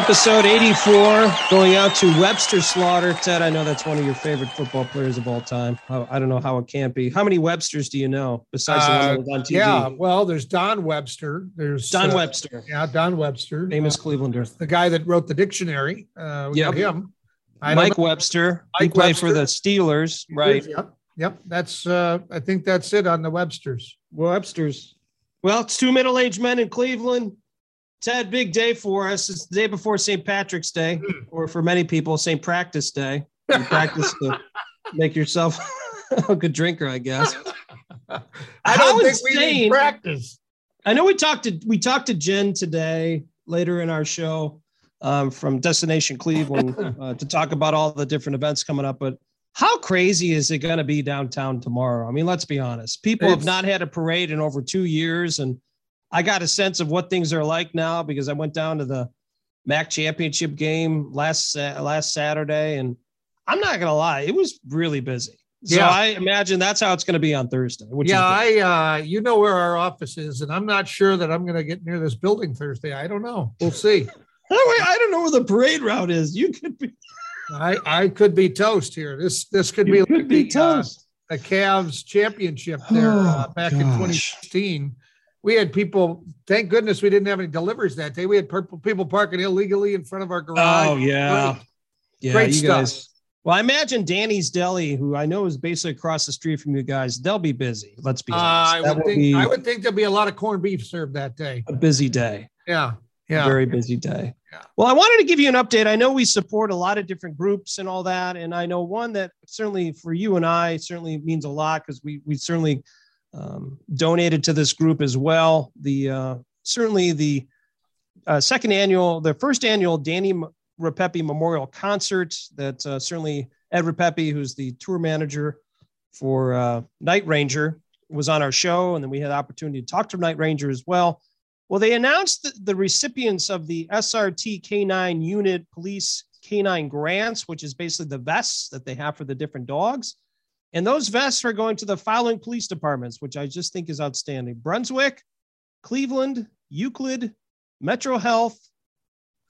Episode 84 going out to Webster Slaughter. Ted, I know that's one of your favorite football players of all time. I, don't know how it can't be. How many Websters do you know besides the one that was on TV? Uh, Yeah, well, there's Don Webster. There's Don uh, Webster, Yeah, Don Webster, famous uh, Clevelander. the guy that wrote the dictionary. Uh, Yep. him. I Mike Webster. he Mike played for the Steelers, right? Yep. Yep. That's. Uh, I think that's it on the Websters. Webster's. Well, it's two middle aged men in Cleveland. Ted, big day for us. It's the day before St. Patrick's Day, Hmm. or for many people, St. Practice Day. You practice to make yourself a good drinker, I guess. I How don't think we insane- practice. I know we talked to we talked to Jen today later in our show um, from Destination Cleveland uh, to talk about all the different events coming up. But how crazy is it going to be downtown tomorrow? I mean, let's be honest. People have not had a parade in over two years, and I got a sense of what things are like now because I went down to the MAC championship game last Sa- last Saturday, and I'm not gonna lie, it was really busy. So Yeah. I imagine that's how it's going to be on Thursday. Yeah. I. Uh, you know where our office is, and I'm not sure that I'm going to get near this building Thursday. I don't know. We'll see. I don't know where the parade route is. You could be, I I could be toast here. This this could be you like could be the, uh, toast. the Cavs championship there uh, Oh, back in 2016. We had people. Thank goodness we didn't have any deliveries that day. We had purple people parking illegally in front of our garage. Oh yeah, Great. yeah. Great you stuff. guys. Well, I imagine Danny's Deli, who I know is basically across the street from you guys, they'll be busy. Let's be Uh, honest. I that would think. be I would think there'll be a lot of corned beef served that day. a busy day. Yeah, A yeah. very busy day. Yeah. Well, I wanted to give you an update. I know we support a lot of different groups and all that, and I know one that certainly for you and I certainly means a lot because we we certainly um, donated to this group as well. The uh, certainly the uh, second annual, the first annual Danny Repepe Memorial Concert that uh, certainly Ed Repepe, who's the tour manager for uh, Night Ranger, was on our show, and then we had the opportunity to talk to Night Ranger as well. Well, they announced the recipients of the SRT K9 unit police K9 grants, which is basically the vests that they have for the different dogs. And those vests are going to the following police departments, which I just think is outstanding Brunswick, Cleveland, Euclid, Metro Health,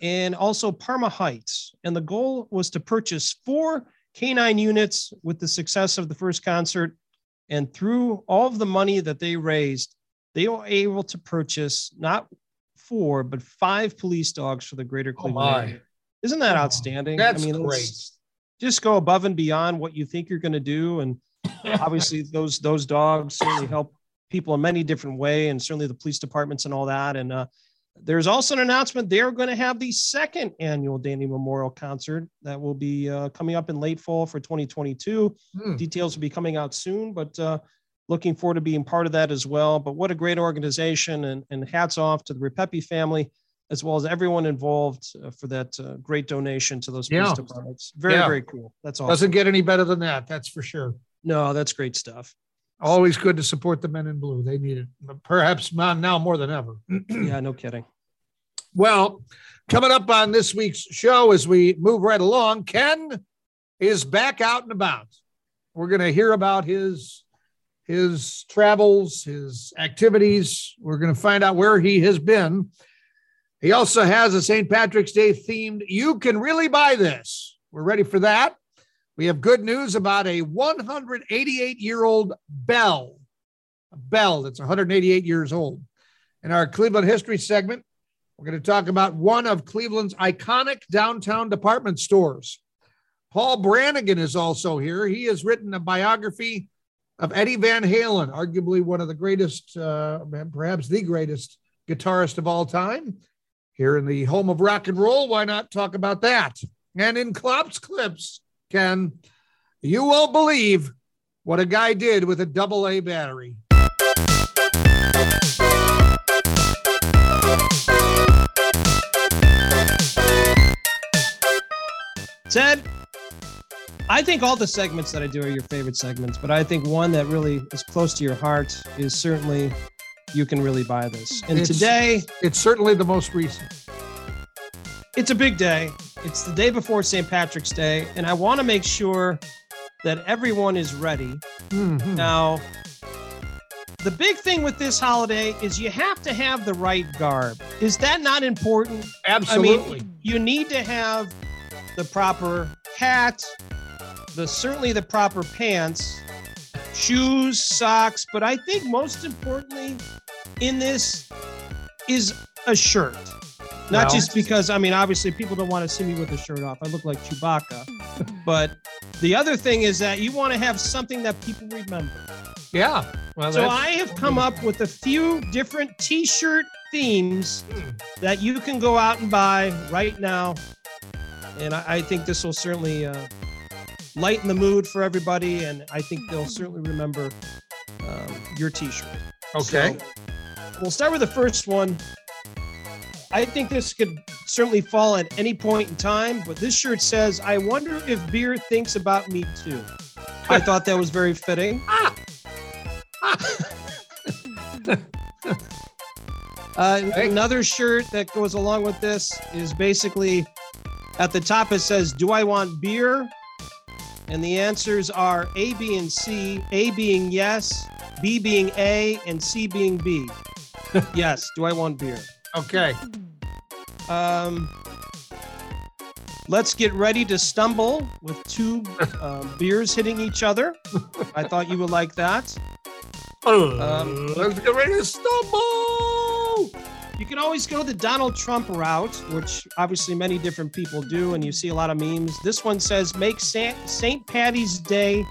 and also Parma Heights. And the goal was to purchase four K9 units with the success of the first concert. And through all of the money that they raised, they were able to purchase not four, but five police dogs for the greater Oh Cleveland area. Isn't that Oh, outstanding? that's it's- great. Just go above and beyond what you think you're going to do. And obviously those, those dogs certainly help people in many different way and certainly the police departments and all that. And uh, there's also an announcement they're going to have the second annual Danny Memorial Concert that will be uh, coming up in late fall for 2022. Hmm. Details will be coming out soon, but uh, looking forward to being part of that as well. But what a great organization, and, and hats off to the Repepe family as well as everyone involved uh, for that uh, great donation to those police Yeah. departments. Very, Yeah. very cool. That's awesome. doesn't get any better than that. That's for sure. no, that's great stuff. Always good to support the men in blue. They need it, perhaps now now more than ever. Yeah, no kidding. Well, coming up on this week's show as we move right along, Ken is back out and about. We're going to hear about his his travels, his activities. We're going to find out where he has been. He also has a St. Patrick's Day themed You Can Really Buy This. We're ready for that. We have good news about a 188 year old bell, a bell that's 188 years old. In our Cleveland history segment, we're going to talk about one of Cleveland's iconic downtown department stores. Paul Brannigan is also here. He has written a biography of Eddie Van Halen, arguably one of the greatest, uh, perhaps the greatest guitarist of all time. Here in the home of rock and roll, why not talk about that? And in Klopp's clips, Ken, you won't believe what a guy did with a double A battery. Ted, I think all the segments that I do are your favorite segments, but I think one that really is close to your heart is certainly you can really buy this. And It's- today, It's certainly the most recent. it's a big day. It's the day before St. Patrick's Day, and I want to make sure that everyone is ready. Mhm. Now, the big thing with this holiday is you have to have the right garb. Is that not important? Absolutely. I mean, you need to have the proper hat, the certainly the proper pants, shoes, socks, but I think most importantly in this is a shirt. Not Well- just because I mean obviously people don't want to see me with a shirt off. I look like Chewbacca. but the other thing is that you want to have something that people remember. yeah. Well, So I have come up with a few different t-shirt themes that you can go out and buy right now. And I, I think this will certainly uh, lighten the mood for everybody. And I think they'll certainly remember um, your t-shirt. okay. So, we'll start with the first one. I think this could certainly fall at any point in time, but this shirt says, I wonder if beer thinks about me too. I thought that was very fitting. Uh, Hey. Another shirt that goes along with this is basically at the top it says, Do I want beer? And the answers are A, B, and C. A being yes, B being A, and C being B. yes, do I want beer? okay. Um, let's get ready to stumble with two um, beers hitting each other. I thought you would like that. Um, Let's get ready to stumble. You can always go the Donald Trump route, which obviously many different people do, and you see a lot of memes. This one says, Make St. Patty's Day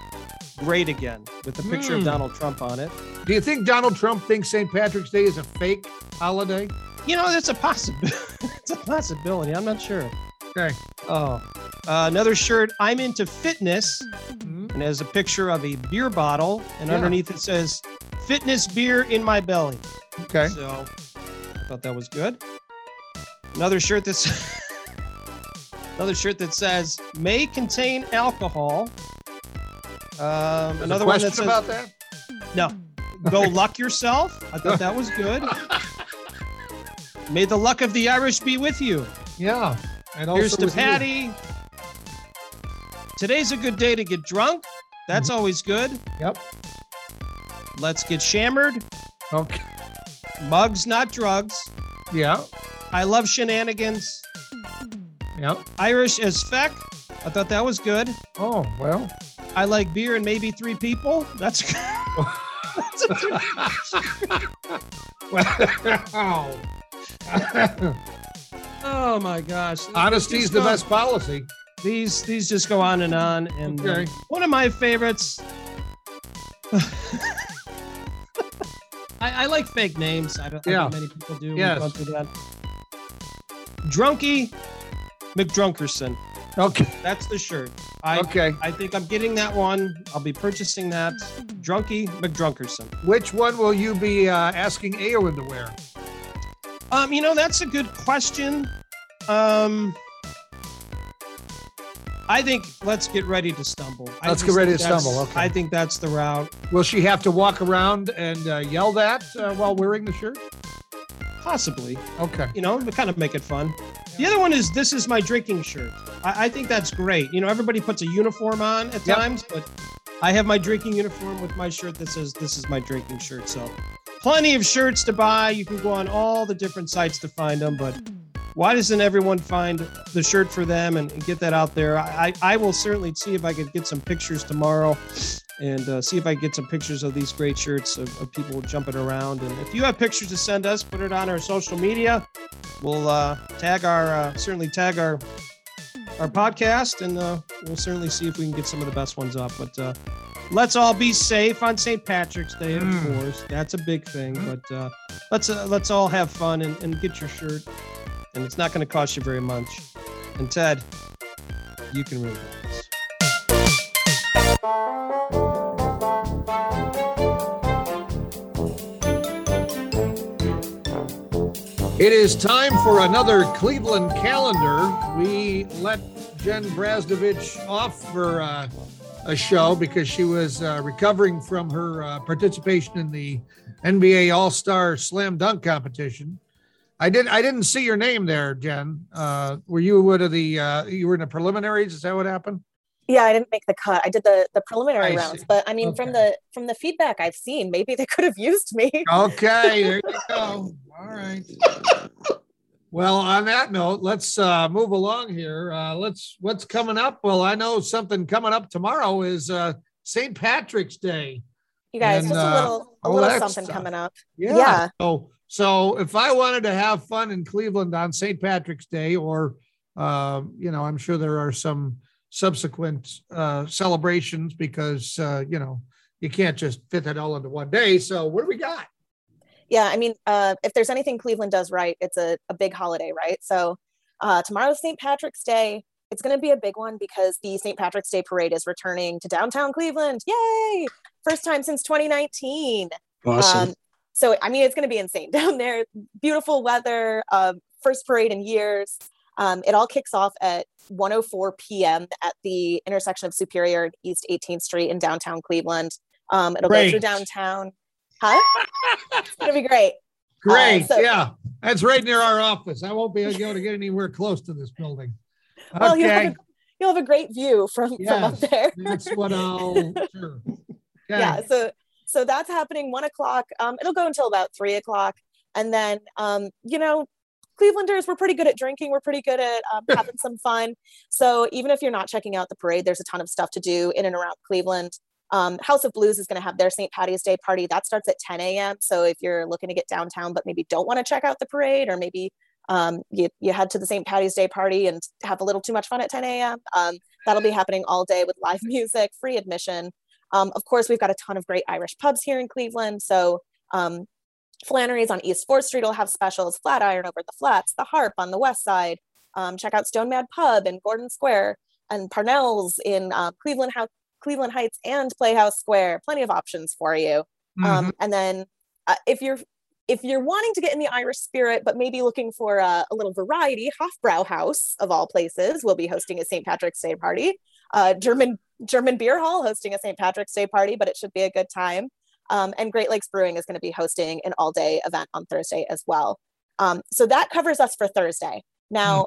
great again, with a picture Hmm. of Donald Trump on it. Do you think Donald Trump thinks St. Patrick's Day is a fake holiday? You know, that's a possibility. it's a possibility. I'm not sure. Okay. Oh, uh, another shirt. I'm into fitness, Mhm. and has a picture of a beer bottle, and Yeah. underneath it says, "Fitness beer in my belly." Okay. So thought that was good. Another shirt that's another shirt that says may contain alcohol. Um, another one that says about that? no. Go luck yourself. I thought that was good. May the luck of the Irish be with you. Yeah. And Here's to with you. Patty. Today's a good day to get drunk. That's Mm-hmm. always good. Yep. Let's get shammered. Okay. Mugs, not drugs. Yeah. I love shenanigans. Yeah. Irish as feck. I thought that was good. Oh, well. I like beer and maybe three people. That's that's wow. Oh my gosh. Honesty's the best policy. These these just go on and on. And uh, one of my favorites. I, I like fake names. I don't Yeah. I think many people do. We've Yes. gone that. Drunky McDrunkerson. Okay. That's the shirt. I Okay. I think I'm getting that one. I'll be purchasing that. Drunky McDrunkerson. Which one will you be uh, asking Eowyn to wear? Um, you know, that's a good question. Um, I think let's get ready to stumble. I Let's get ready think to stumble, okay. I think that's the route. Will she have to walk around and uh, yell that uh, while wearing the shirt? Possibly, Okay. you know, to kind of make it fun. The other one is this is my drinking shirt. I, I think that's great. You know, everybody puts a uniform on at Yep. times, but I have my drinking uniform with my shirt that says this is my drinking shirt. So plenty of shirts to buy. You can go on all the different sites to find them, but why doesn't everyone find the shirt for them and, and get that out there? I, I will certainly see if I could get some pictures tomorrow and uh, see if I can get some pictures of these great shirts of, of people jumping around. And if you have pictures to send us, put it on our social media. We'll uh, tag our uh, certainly tag our our podcast, and uh, we'll certainly see if we can get some of the best ones up. But uh, let's all be safe on St. Patrick's Day, of Mm. course. That's a big thing. But uh, let's uh, let's all have fun and, and get your shirt, and it's not going to cost you very much. And Ted, you can this. It is time for another Cleveland calendar. We let Jen Brasdovich off for uh, a show because she was uh, recovering from her uh, participation in the NBA All Star Slam Dunk competition. I didn't. I didn't see your name there, Jen. Uh, were you one of the? Uh, you were in the preliminaries. Is that what happened? Yeah, I didn't make the cut. I did the the preliminary I rounds, see. but I mean, from the from the feedback I've seen, maybe they could have used me. Okay, there you go. All right. Well, on that note, let's uh, move along here. Uh, let's what's coming up. Well, I know something coming up tomorrow is uh, St. Patrick's Day. You guys, And, just a uh, little a little something stuff. coming up. Yeah. Yeah. So, so if I wanted to have fun in Cleveland on St. Patrick's Day, or um, you know, I'm sure there are some subsequent uh, celebrations because uh, you know you can't just fit it all into one day. So, what do we got? Yeah, I mean, uh, if there's anything Cleveland does right, it's a, a big holiday, right? So uh, tomorrow's St. Patrick's Day. It's going to be a big one because the St. Patrick's Day parade is returning to downtown Cleveland. Yay! First time since 2019. Awesome. Um, so, I mean, it's going to be insane down there. Beautiful weather, uh, first parade in years. Um, it all kicks off at 1:04 p.m. at the intersection of Superior and East 18th Street in downtown Cleveland. Um, it'll go through downtown. Huh? it's going to be great. Great. so- yeah. That's right near our office. I won't be able to get anywhere close to this building. Well, you'll have, Okay. a, you'll have a great view from, from up there. That's what I'll, sure. Okay. yeah so so that's happening one o'clock. Um it'll go until about three o'clock. And then um you know clevelanders we're pretty good at drinking. We're pretty good at um, having some fun. So even if you're not checking out the parade there's a ton of stuff to do in and around cleveland. Um, house of blues is going to have their st patty's day party. That starts at 10 a.m so if you're looking to get downtown but maybe don't want to check out the parade or maybe um, you, you head to the st patty's day party and have a little too much fun at 10 a.m um, that'll be happening all day with live music free admission um, of course, we've got a ton of great Irish pubs here in Cleveland. So um, Flannery's on East 4th Street will have specials, Flatiron over at the Flats, the Harp on the West Side. Um, check out Stone Mad Pub in Gordon Square and Parnell's in uh, Cleveland, House, Cleveland Heights and Playhouse Square. Plenty of options for you. Um, and then uh, if you're if you're wanting to get in the Irish spirit, but maybe looking for a, a little variety, Hofbrau House of all places will be hosting a St. Patrick's Day party. Uh, German German Beer Hall hosting a St. Patrick's Day party, but it should be a good time. Um, and Great Lakes Brewing is going to be hosting an all day event on Thursday as well. Um, so that covers us for Thursday. Now,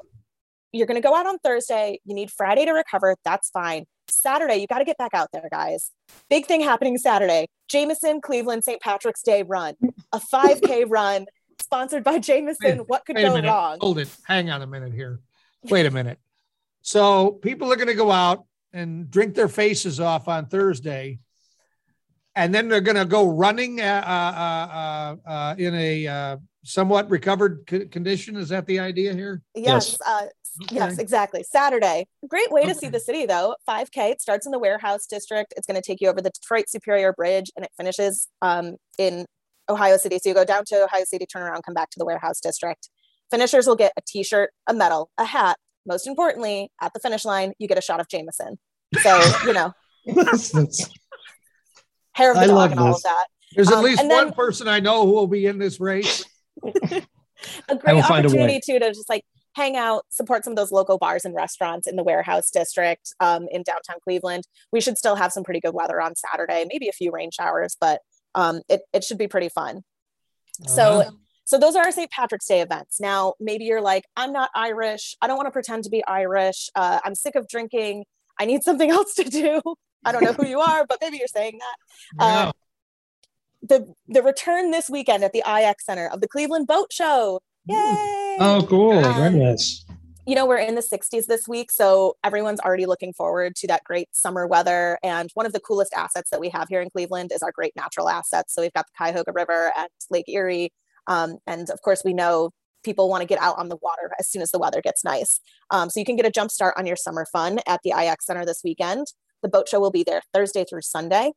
you're going to go out on Thursday. You need Friday to recover. That's fine. Saturday, you got to get back out there, guys. Big thing happening Saturday Jameson Cleveland St. Patrick's Day run, a 5K run sponsored by Jameson. What could go wrong? Hold it. Hang on a minute here. Wait a minute. So people are going to go out and drink their faces off on Thursday, and then they're going to go running uh, uh, uh, uh, in a uh, somewhat recovered co- condition. Is that the idea here? Yes. Uh, Yes, Okay. exactly. Saturday. Great way to see the city, though. 5K. It starts in the warehouse district. It's going to take you over the Detroit Superior Bridge and it finishes um, in Ohio City. So you go down to Ohio City, turn around, come back to the warehouse district. Finishers will get a t shirt, a medal, a hat. Most importantly, at the finish line, you get a shot of Jameson. So, you know, hair of the I dog love and all of that. There's at Um, least one then- person I know who will be in this race. a great will find a opportunity too to just like hang out, support some of those local bars and restaurants in the warehouse district um, in downtown Cleveland. We should still have some pretty good weather on Saturday, maybe a few rain showers, but um, it, it should be pretty fun. Uh-huh. so those are our St. Patrick's Day events. Now, maybe you're like, I'm not Irish. I don't want to pretend to be Irish. Uh, I'm sick of drinking. I need something else to do. I don't know who you are, but maybe you're saying that uh, the the return this weekend at the IX Center of the Cleveland Boat Show. Yay! oh, cool. Um, Very nice. You know, we're in the 60s this week, so everyone's already looking forward to that great summer weather. And one of the coolest assets that we have here in Cleveland is our great natural assets. So we've got the Cuyahoga River and Lake Erie. Um, and of course, we know people want to get out on the water as soon as the weather gets nice. Um, so you can get a jump start on your summer fun at the IX Center this weekend. The boat show will be there Thursday through Sunday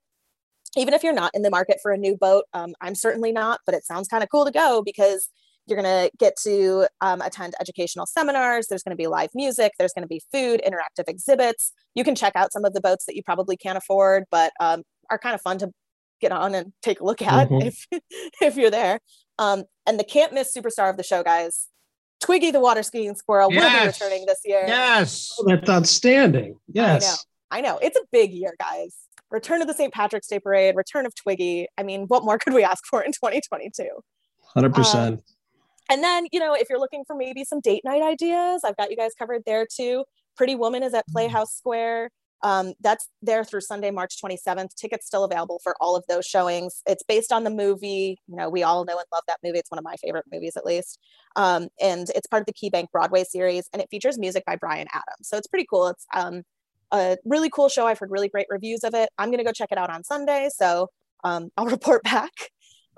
even if you're not in the market for a new boat, um, I'm certainly not, but it sounds kind of cool to go because you're going to get to um, attend educational seminars. There's going to be live music. There's going to be food, interactive exhibits. You can check out some of the boats that you probably can't afford, but um, are kind of fun to get on and take a look at Mhm. if, if you're there. Um, and the can't miss superstar of the show, guys, Twiggy the water skiing squirrel will be returning this year. Yes. Oh, that's outstanding. Yes. I know it's a big year, guys. Return of the St. Patrick's Day Parade, return of Twiggy. I mean, what more could we ask for in 2022? 100%. And then, you know, if you're looking for maybe some date night ideas, I've got you guys covered there too. Pretty Woman is at Playhouse Square. Um, that's there through Sunday, March 27th. Tickets still available for all of those showings. It's based on the movie. You know, we all know and love that movie. It's one of my favorite movies, at least. Um, and it's part of the KeyBank Broadway series, and it features music by Bryan Adams. So it's pretty cool. It's um, a really cool show. I've heard really great reviews of it. I'm going to go check it out on Sunday. So um, I'll report back.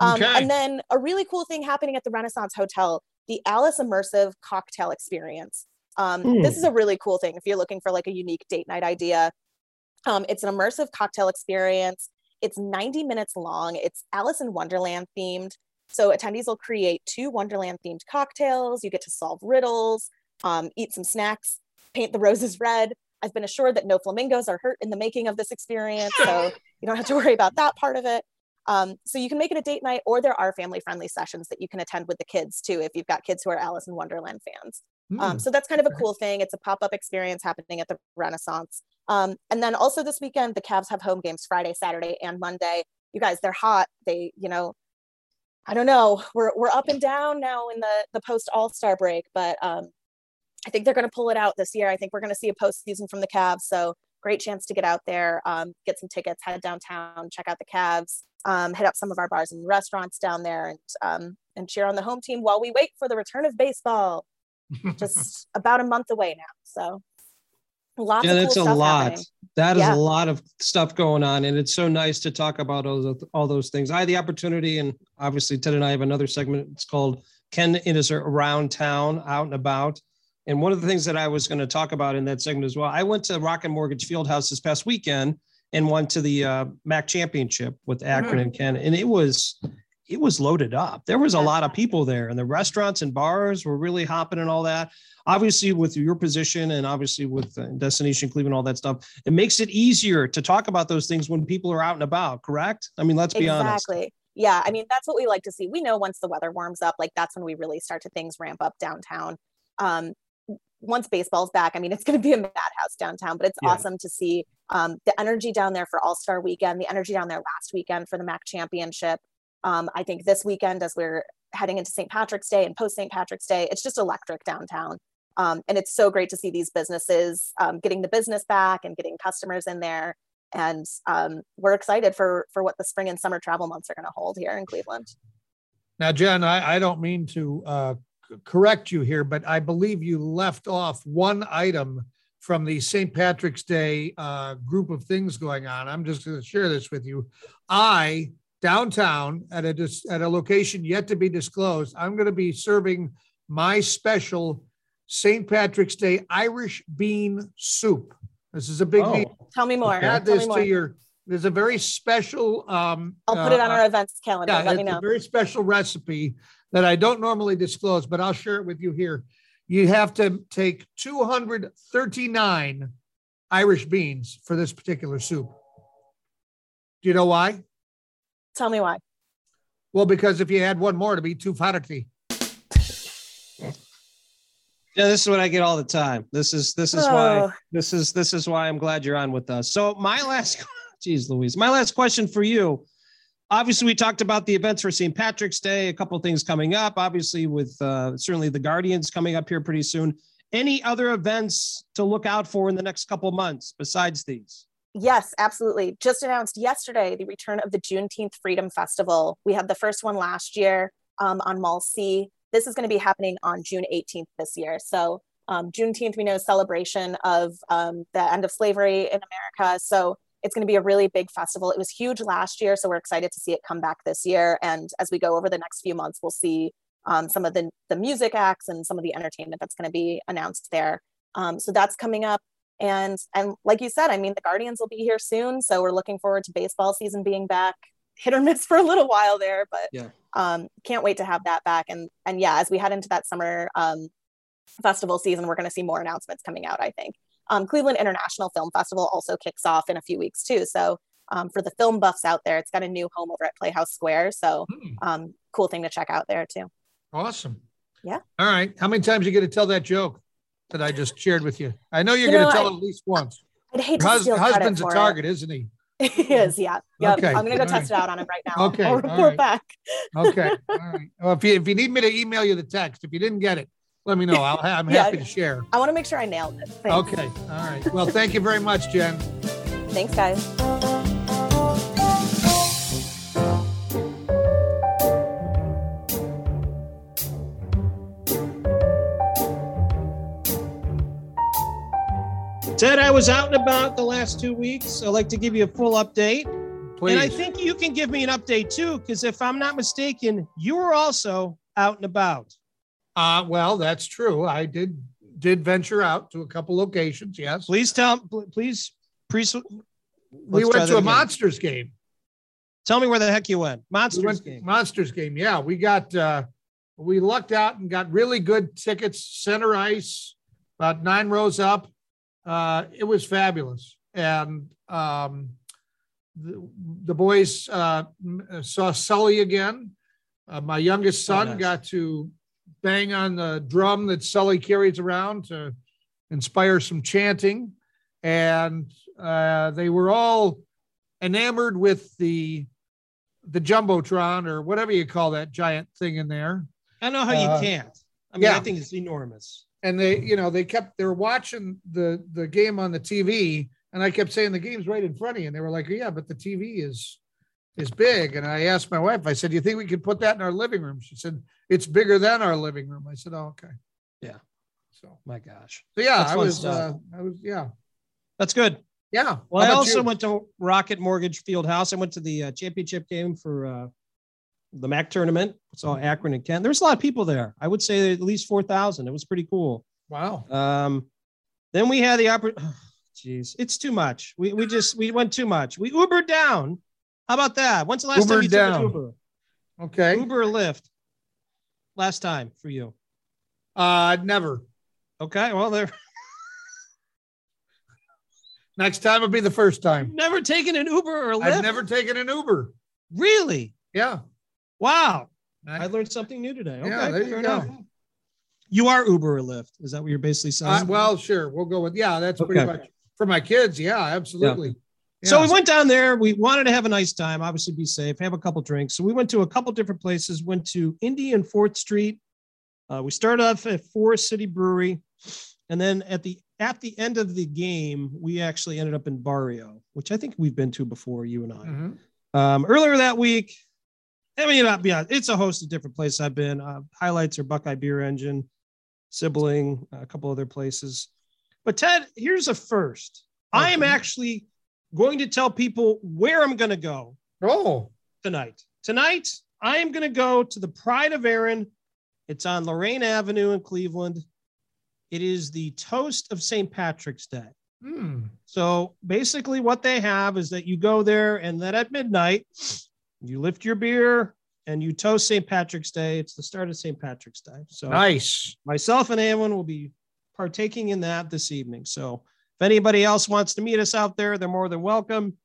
Um, okay. And then a really cool thing happening at the Renaissance Hotel the Alice Immersive Cocktail Experience. Um, mm. This is a really cool thing if you're looking for like a unique date night idea. Um, it's an immersive cocktail experience. It's 90 minutes long. It's Alice in Wonderland themed. So attendees will create two Wonderland themed cocktails. You get to solve riddles, um, eat some snacks, paint the roses red. I've been assured that no flamingos are hurt in the making of this experience, so you don't have to worry about that part of it. Um, so you can make it a date night, or there are family friendly sessions that you can attend with the kids too, if you've got kids who are Alice in Wonderland fans. Mm. Um, so that's kind of a cool thing. It's a pop up experience happening at the Renaissance. Um, and then also this weekend, the Cavs have home games Friday, Saturday, and Monday. You guys, they're hot. They, you know, I don't know. We're we're up and down now in the the post All Star break, but um, I think they're going to pull it out this year. I think we're going to see a postseason from the Cavs. So great chance to get out there, um, get some tickets, head downtown, check out the Cavs, um, hit up some of our bars and restaurants down there, and um, and cheer on the home team while we wait for the return of baseball. Just about a month away now. So Lots yeah, that's cool a lot. Happening. That is yeah. a lot of stuff going on, and it's so nice to talk about all those, all those things. I had the opportunity, and obviously Ted and I have another segment. It's called "Ken is around town, out and about." And one of the things that I was going to talk about in that segment as well, I went to Rocket Mortgage Fieldhouse this past weekend and went to the uh, MAC Championship with Akron mm-hmm. and Ken, and it was it was loaded up. There was a lot of people there, and the restaurants and bars were really hopping and all that. Obviously, with your position and obviously with uh, Destination Cleveland, all that stuff, it makes it easier to talk about those things when people are out and about. Correct? I mean, let's be exactly. honest. Exactly. Yeah, I mean that's what we like to see. We know once the weather warms up, like that's when we really start to things ramp up downtown. Um, once baseball's back, I mean, it's going to be a madhouse downtown, but it's yeah. awesome to see um, the energy down there for All Star Weekend, the energy down there last weekend for the MAC Championship. Um, I think this weekend, as we're heading into St. Patrick's Day and post St. Patrick's Day, it's just electric downtown. Um, and it's so great to see these businesses um, getting the business back and getting customers in there. And um, we're excited for for what the spring and summer travel months are going to hold here in Cleveland. Now, Jen, I, I don't mean to uh, correct you here, but I believe you left off one item from the St. Patrick's Day uh, group of things going on. I'm just going to share this with you. I downtown at a at a location yet to be disclosed. I'm going to be serving my special St. Patrick's Day Irish bean soup. This is a big oh. deal. Tell me more. Add Tell this to your. There's a very special. Um, I'll put it on uh, our events calendar. Yeah, Let me know. A very special recipe that I don't normally disclose, but I'll share it with you here. You have to take 239 Irish beans for this particular soup. Do you know why? Tell me why. Well, because if you add one more, to be 240. Yeah, this is what I get all the time. This is this is oh. why this is this is why I'm glad you're on with us. So my last, geez, Louise, my last question for you. Obviously, we talked about the events for St. Patrick's Day. A couple things coming up. Obviously, with uh, certainly the Guardians coming up here pretty soon. Any other events to look out for in the next couple months besides these? Yes, absolutely. Just announced yesterday the return of the Juneteenth Freedom Festival. We had the first one last year um, on Mall C. This is going to be happening on June 18th this year. So um, Juneteenth, we know, celebration of um, the end of slavery in America. So it's going to be a really big festival. It was huge last year, so we're excited to see it come back this year. And as we go over the next few months, we'll see um, some of the, the music acts and some of the entertainment that's going to be announced there. Um, so that's coming up. And and like you said, I mean, the Guardians will be here soon, so we're looking forward to baseball season being back. Hit or miss for a little while there, but yeah. um, can't wait to have that back. And and yeah, as we head into that summer um, festival season, we're going to see more announcements coming out. I think um, Cleveland International Film Festival also kicks off in a few weeks too. So um, for the film buffs out there, it's got a new home over at Playhouse Square. So hmm. um, cool thing to check out there too. Awesome. Yeah. All right. How many times you get to tell that joke? That I just shared with you? I know you're you going to tell I, at least once. I'd hate Your to hus- husband's a target, is isn't he? he is, yeah. Yep. Okay. I'm gonna go All test right. it out on him right now. Okay. I'll report right. back. okay. All right. Well, if you if you need me to email you the text, if you didn't get it, let me know. I'll I'm yeah. happy to share. I want to make sure I nailed it. Thanks. Okay. All right. Well, thank you very much, Jen. Thanks, guys. Ted, I was out and about the last two weeks. I'd like to give you a full update. Please. And I think you can give me an update too, because if I'm not mistaken, you were also out and about. Uh, well, that's true. I did did venture out to a couple locations. Yes. Please tell, please, please. we went to a again. Monsters game. Tell me where the heck you went. We Monsters went game. Monsters game. Yeah, we got uh we lucked out and got really good tickets, center ice, about nine rows up. Uh it was fabulous. And um the, the boys uh saw Sully again. Uh, my youngest Oh, son nice. got to bang on the drum that Sully carries around to inspire some chanting. And uh, they were all enamored with the the jumbotron or whatever you call that giant thing in there. I know how Uh, you can't. I mean, I think it's enormous. And they, you know, they kept they were watching the the game on the TV, and I kept saying the game's right in front of you, and they were like, "Yeah, but the TV is is big." And I asked my wife, I said, "Do you think we could put that in our living room?" She said, "It's bigger than our living room." I said, "Oh, okay." Yeah. So, My gosh, so yeah, That's I was, uh, I was, yeah, that's good. yeah. Well, How I also you? went to Rocket Mortgage Field House. I went to the uh, championship game for uh, the MAC tournament. Saw Akron and Kent. There's a lot of people there. I would say at least four thousand. It was pretty cool. Wow. Um, then we had the opportunity. Jeez, it's too much. We we just we went too much. We Ubered down. How about that? When's the last time Ubered you took down. an Uber? Okay. Uber or Lyft? Last time for you. Uh, never. Okay. Well, they're Next time will be the first time. never taken an Uber or Lyft. I've never taken an Uber. really. Yeah. Wow. I- I learned something new today. Okay, yeah, there you go. enough. You are Uber or Lyft. Is that what you're basically saying? Uh, well, sure. We'll go with yeah. That's pretty much for my kids. Yeah, absolutely. So Yeah. we went down there. We wanted to have a nice time, obviously be safe, have a couple drinks. So we went to a couple different places. Went to Indy and Fourth Street. Uh, we started off at Forest City Brewery, and then at the at the end of the game, we actually ended up in Barrio, which I think we've been to before, you and I. Mhm. Um, earlier that week, I mean, not be honest, it's a host of different places I've been. Uh, highlights are Buckeye Beer Engine, Sibling, a couple other places. But Ted, here's a first. I am actually going to tell people where I'm going to go Oh, tonight. Tonight, I am going to go to the Pride of Erin. It's on Lorain Avenue in Cleveland. It is the toast of St. Patrick's Day. hmm. So basically, what they have is that you go there, and then at midnight, you lift your beer and you toast St. Patrick's Day. It's the start of St. Patrick's Day. So nice. myself and Alan will be partaking in that this evening. So if anybody else wants to meet us out there, they're more than welcome.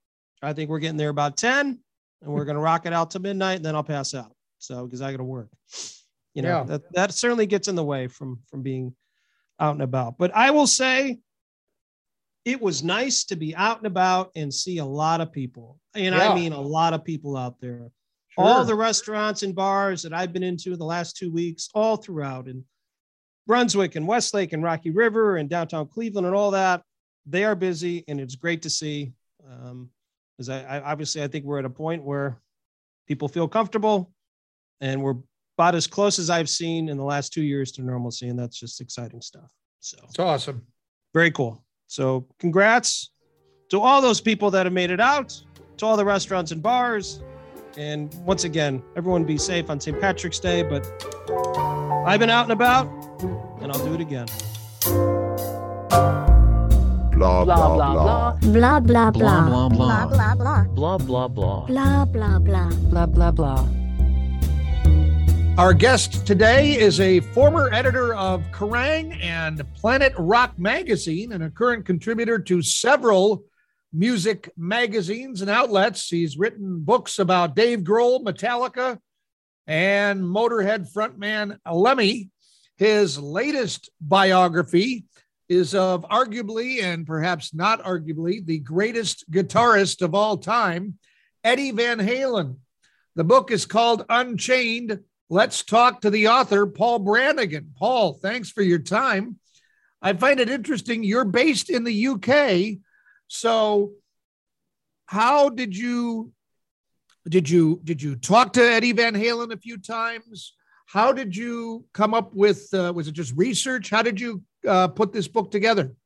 I think we're getting there about 10 and we're going to rock it out to midnight and then I'll pass out. So, cause I got to work, you know, Yeah. that, that certainly gets in the way from, from being out and about, but I will say it was nice to be out and about and see a lot of people. And Yeah. I mean, a lot of people out there all the restaurants and bars that I've been into the last two weeks, all throughout in Brunswick and Westlake and Rocky River and downtown Cleveland and all that, they are busy and it's great to see. Um, because I, I obviously I think we're at a point where people feel comfortable and we're about as close as I've seen in the last two years to normalcy, and that's just exciting stuff. So It's awesome. very cool. So congrats to all those people that have made it out, to all the restaurants and bars. And once again, everyone be safe on St. Patrick's Day. But I've been out and about, and I'll do it again. blah blah blah Blah blah blah blah blah. blah blah Blah blah. blah blah blah Blah blah blah. blah blah blah. Our guest today is a former editor of Kerrang and Planet Rock magazine and a current contributor to several music magazines and outlets. He's written books about Dave Grohl, Metallica, and Motorhead frontman Lemmy. His latest biography is of arguably and perhaps not arguably the greatest guitarist of all time, Eddie Van Halen. The book is called Unchained. Let's talk to the author, Paul Brannigan. Paul, thanks for your time. I find it interesting. You're based in the UK. So how did you did you did you talk to Eddie Van Halen a few times? How did you come up with? Uh, was it just research? How did you uh, put this book together?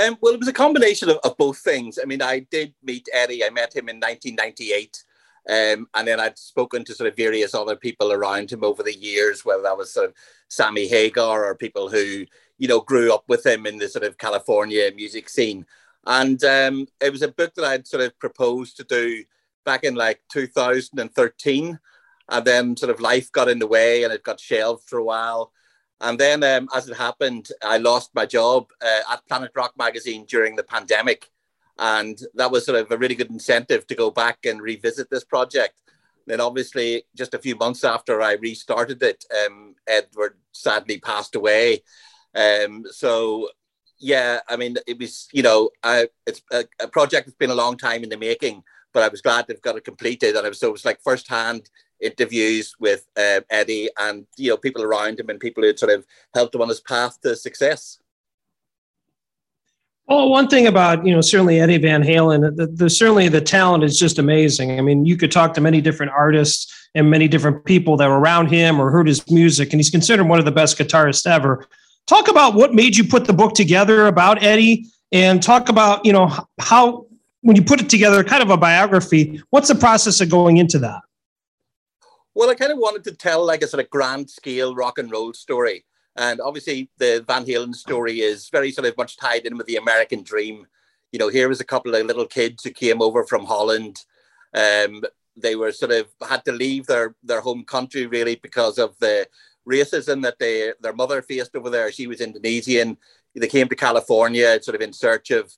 Um, well, it was a combination of, of, both things. I mean, I did meet Eddie. I met him in 1998. Um, and then I'd spoken to sort of various other people around him over the years, whether that was sort of Sammy Hagar or people who, you know, grew up with him in the sort of California music scene. And um, it was a book that I'd sort of proposed to do back in like 2013. And then sort of life got in the way and it got shelved for a while. And then, um, as it happened, I lost my job uh, at Planet Rock magazine during the pandemic. And that was sort of a really good incentive to go back and revisit this project. Then, obviously, just a few months after I restarted it, um, Edward sadly passed away. Um, so, yeah, I mean, it was, you know, I, it's a, a, project that's been a long time in the making, but I was glad to have got it completed. And it was, so it was like firsthand interviews with uh, Eddie and you know people around him and people who sort of helped him on his path to success. Well, one thing about you know certainly Eddie Van Halen, the, the, certainly the talent is just amazing. I mean, you could talk to many different artists and many different people that were around him or heard his music, and he's considered one of the best guitarists ever. Talk about what made you put the book together about Eddie, and talk about you know how when you put it together, kind of a biography. What's the process of going into that? Well, I kind of wanted to tell like a sort of grand scale rock and roll story. And obviously, the Van Halen story is very sort of much tied in with the American dream. You know, here was a couple of little kids who came over from Holland. Um, they were sort of had to leave their their home country really because of the racism that they their mother faced over there. She was Indonesian. They came to California sort of in search of,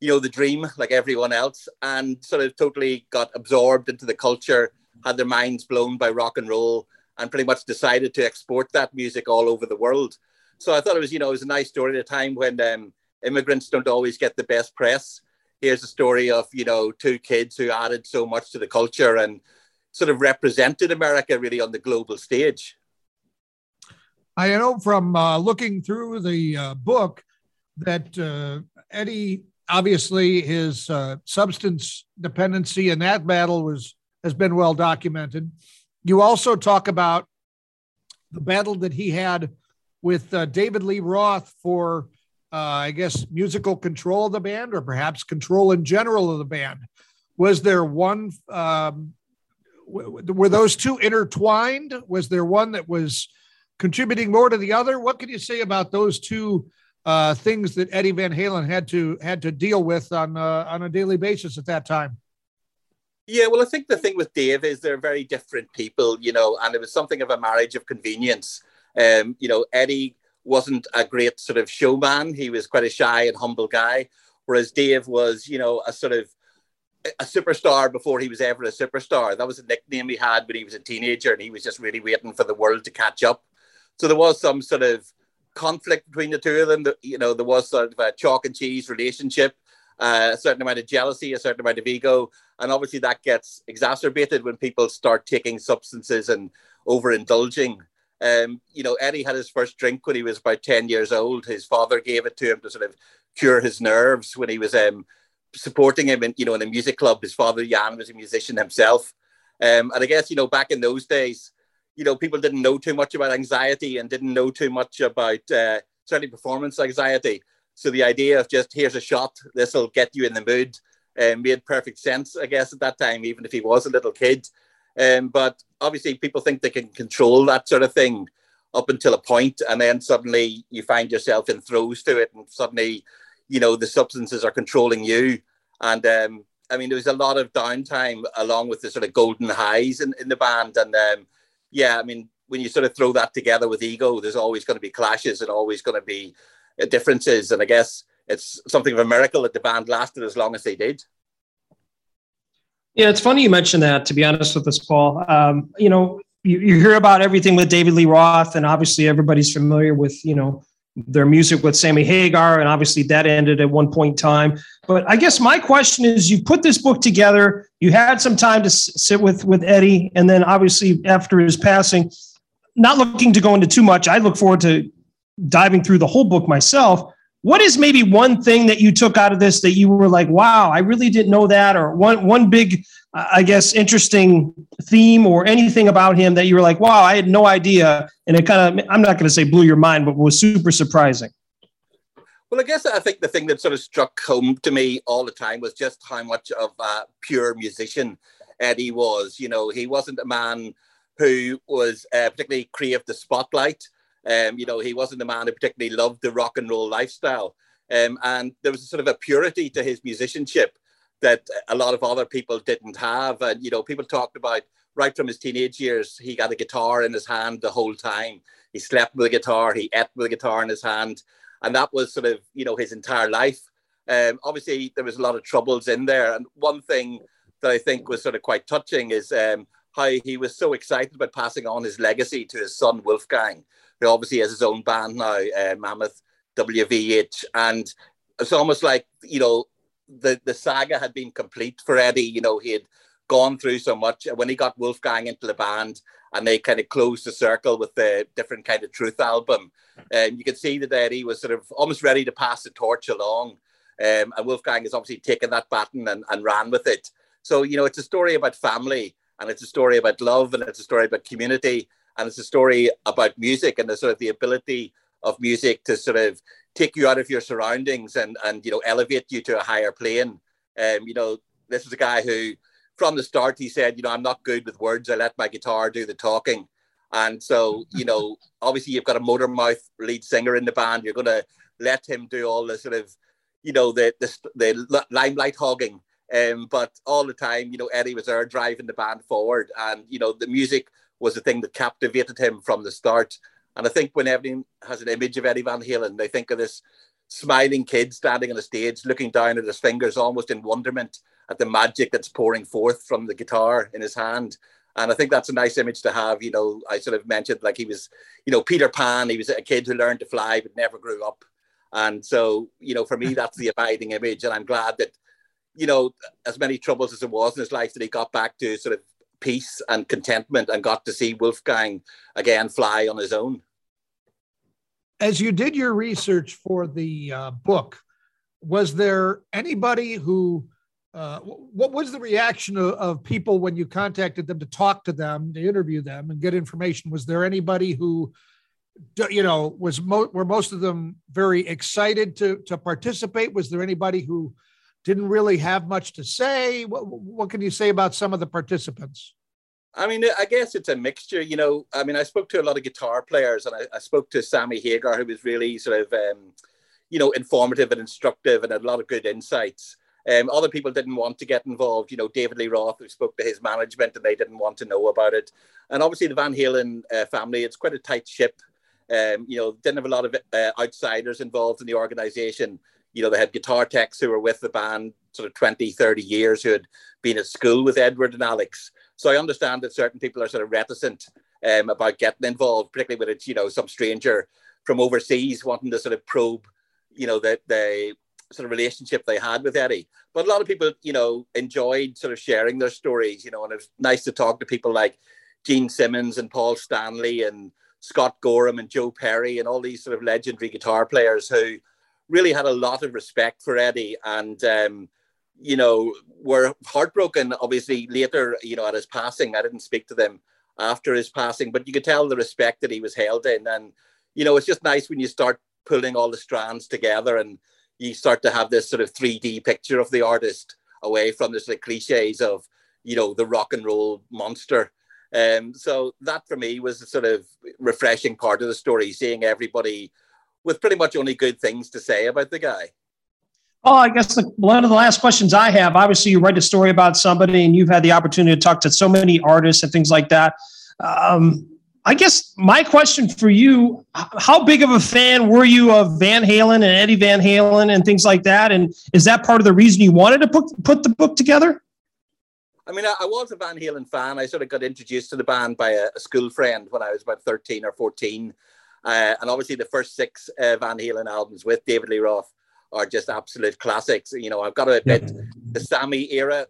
you know, the dream like everyone else, and sort of totally got absorbed into the culture had their minds blown by rock and roll and pretty much decided to export that music all over the world. So I thought it was, you know, it was a nice story at a time when um, immigrants don't always get the best press. Here's a story of, you know, two kids who added so much to the culture and sort of represented America really on the global stage. I know from uh, looking through the uh, book that uh, Eddie, obviously, his uh, substance dependency in that battle was has been well documented. You also talk about the battle that he had with uh, David Lee Roth for, uh, I guess, musical control of the band or perhaps control in general of the band. Was there one, um, w- were those two intertwined? Was there one that was contributing more to the other? What can you say about those two uh, things that Eddie Van Halen had to had to deal with on uh, on a daily basis at that time? Yeah, well, I think the thing with Dave is they're very different people, you know, and it was something of a marriage of convenience. Um, you know, Eddie wasn't a great sort of showman. He was quite a shy and humble guy, whereas Dave was, you know, a sort of a superstar before he was ever a superstar. That was a nickname he had when he was a teenager, and he was just really waiting for the world to catch up. So there was some sort of conflict between the two of them. That, you know, there was sort of a chalk and cheese relationship uh, a certain amount of jealousy, a certain amount of ego. And obviously, that gets exacerbated when people start taking substances and overindulging. Um, you know, Eddie had his first drink when he was about 10 years old. His father gave it to him to sort of cure his nerves when he was um, supporting him in, you know, in a music club. His father, Jan, was a musician himself. Um, and I guess, you know, back in those days, you know, people didn't know too much about anxiety and didn't know too much about uh, certainly performance anxiety. So the idea of just here's a shot, this will get you in the mood, um, made perfect sense, I guess, at that time, even if he was a little kid. Um, but obviously, people think they can control that sort of thing up until a point, and then suddenly you find yourself in throes to it, and suddenly, you know, the substances are controlling you. And um, I mean, there was a lot of downtime along with the sort of golden highs in, in the band. And um, yeah, I mean, when you sort of throw that together with ego, there's always going to be clashes and always going to be differences. And I guess it's something of a miracle that the band lasted as long as they did. Yeah, it's funny you mentioned that. To be honest with us, Paul, um, you know, you, you, hear about everything with David Lee Roth, and obviously everybody's familiar with you know their music with Sammy Hagar, and obviously that ended at one point in time. But I guess my question is, you put this book together, you had some time to sit with with Eddie, and then obviously after his passing, not looking to go into too much. I look forward to diving through the whole book myself, what is maybe one thing that you took out of this that you were like, wow, I really didn't know that, or one one big, uh, I guess, interesting theme or anything about him that you were like, wow, I had no idea, and it kind of, I'm not going to say blew your mind, but was super surprising. Well, I guess I think the thing that sort of struck home to me all the time was just how much of a pure musician Eddie was. You know, he wasn't a man who was uh, particularly craved the spotlight. Um, you know, he wasn't a man who particularly loved the rock and roll lifestyle. Um, and there was a sort of a purity to his musicianship that a lot of other people didn't have. And, you know, people talked about right from his teenage years, he got a guitar in his hand the whole time. He slept with a guitar, he ate with a guitar in his hand. And that was sort of, you know, his entire life. Um, obviously, there was a lot of troubles in there. And one thing that I think was sort of quite touching is um, how he was so excited about passing on his legacy to his son Wolfgang, who obviously has his own band now, uh, Mammoth WVH, and it's almost like you know the the saga had been complete for Eddie. You know he had gone through so much when he got Wolfgang into the band, and they kind of closed the circle with the different kind of Truth album. And um, you can see that Eddie was sort of almost ready to pass the torch along. Um, and Wolfgang has obviously taken that baton and, and ran with it. So, you know, it's a story about family and it's a story about love and it's a story about community and it's a story about music and the sort of the ability of music to sort of take you out of your surroundings and and you know elevate you to a higher plane. Um, you know, this was a guy who, from the start, he said, you know, I'm not good with words. I let my guitar do the talking. And so, you know, obviously you've got a motor mouth lead singer in the band. You're going to let him do all the sort of, you know, the the, the limelight hogging um, but all the time, you know, Eddie was there driving the band forward, and you know, the music was the thing that captivated him from the start. And I think when everyone has an image of Eddie Van Halen, they think of this smiling kid standing on the stage, looking down at his fingers, almost in wonderment at the magic that's pouring forth from the guitar in his hand. And I think that's a nice image to have. You know, I sort of mentioned like he was, you know, Peter Pan. He was a kid who learned to fly but never grew up. And so, you know, for me, that's the abiding image. And I'm glad that you know, as many troubles as it was in his life, that he got back to sort of peace and contentment and got to see Wolfgang again fly on his own. As you did your research for the uh, book, was there anybody who, uh, what was the reaction of, of, people when you contacted them to talk to them, to interview them and get information? Was there anybody who, you know, was mo- were most of them very excited to to participate? Was there anybody who didn't really have much to say. What, what can you say about some of the participants? I mean, I guess it's a mixture. You know, I mean, I spoke to a lot of guitar players, and I, I spoke to Sammy Hagar, who was really sort of, um, you know, informative and instructive, and had a lot of good insights. Um, other people didn't want to get involved. You know, David Lee Roth, who spoke to his management, and they didn't want to know about it. And obviously, the Van Halen uh, family, it's quite a tight ship. Um, you know, didn't have a lot of uh, outsiders involved in the organization you know, they had guitar techs who were with the band sort of 20, 30 years who had been at school with Edward and Alex. So I understand that certain people are sort of reticent um, about getting involved, particularly when it's, you know, some stranger from overseas wanting to sort of probe, you know, the, the sort of relationship they had with Eddie. But a lot of people, you know, enjoyed sort of sharing their stories, you know, and it was nice to talk to people like Gene Simmons and Paul Stanley and Scott Gorham and Joe Perry and all these sort of legendary guitar players who really had a lot of respect for Eddie and, um, you know, were heartbroken, obviously, later, you know, at his passing. I didn't speak to them after his passing, but you could tell the respect that he was held in. And, you know, it's just nice when you start pulling all the strands together and you start to have this sort of 3D picture of the artist away from the sort of cliches of, you know, the rock and roll monster. Um, so that for me was a sort of refreshing part of the story, seeing everybody with pretty much only good things to say about the guy. Oh, I guess the, one of the last questions I have obviously, you write a story about somebody and you've had the opportunity to talk to so many artists and things like that. Um, I guess my question for you how big of a fan were you of Van Halen and Eddie Van Halen and things like that? And is that part of the reason you wanted to put, put the book together? I mean, I, I was a Van Halen fan. I sort of got introduced to the band by a, a school friend when I was about 13 or 14. Uh, and obviously, the first six uh, Van Halen albums with David Lee Roth are just absolute classics. You know, I've got to admit, the Sammy era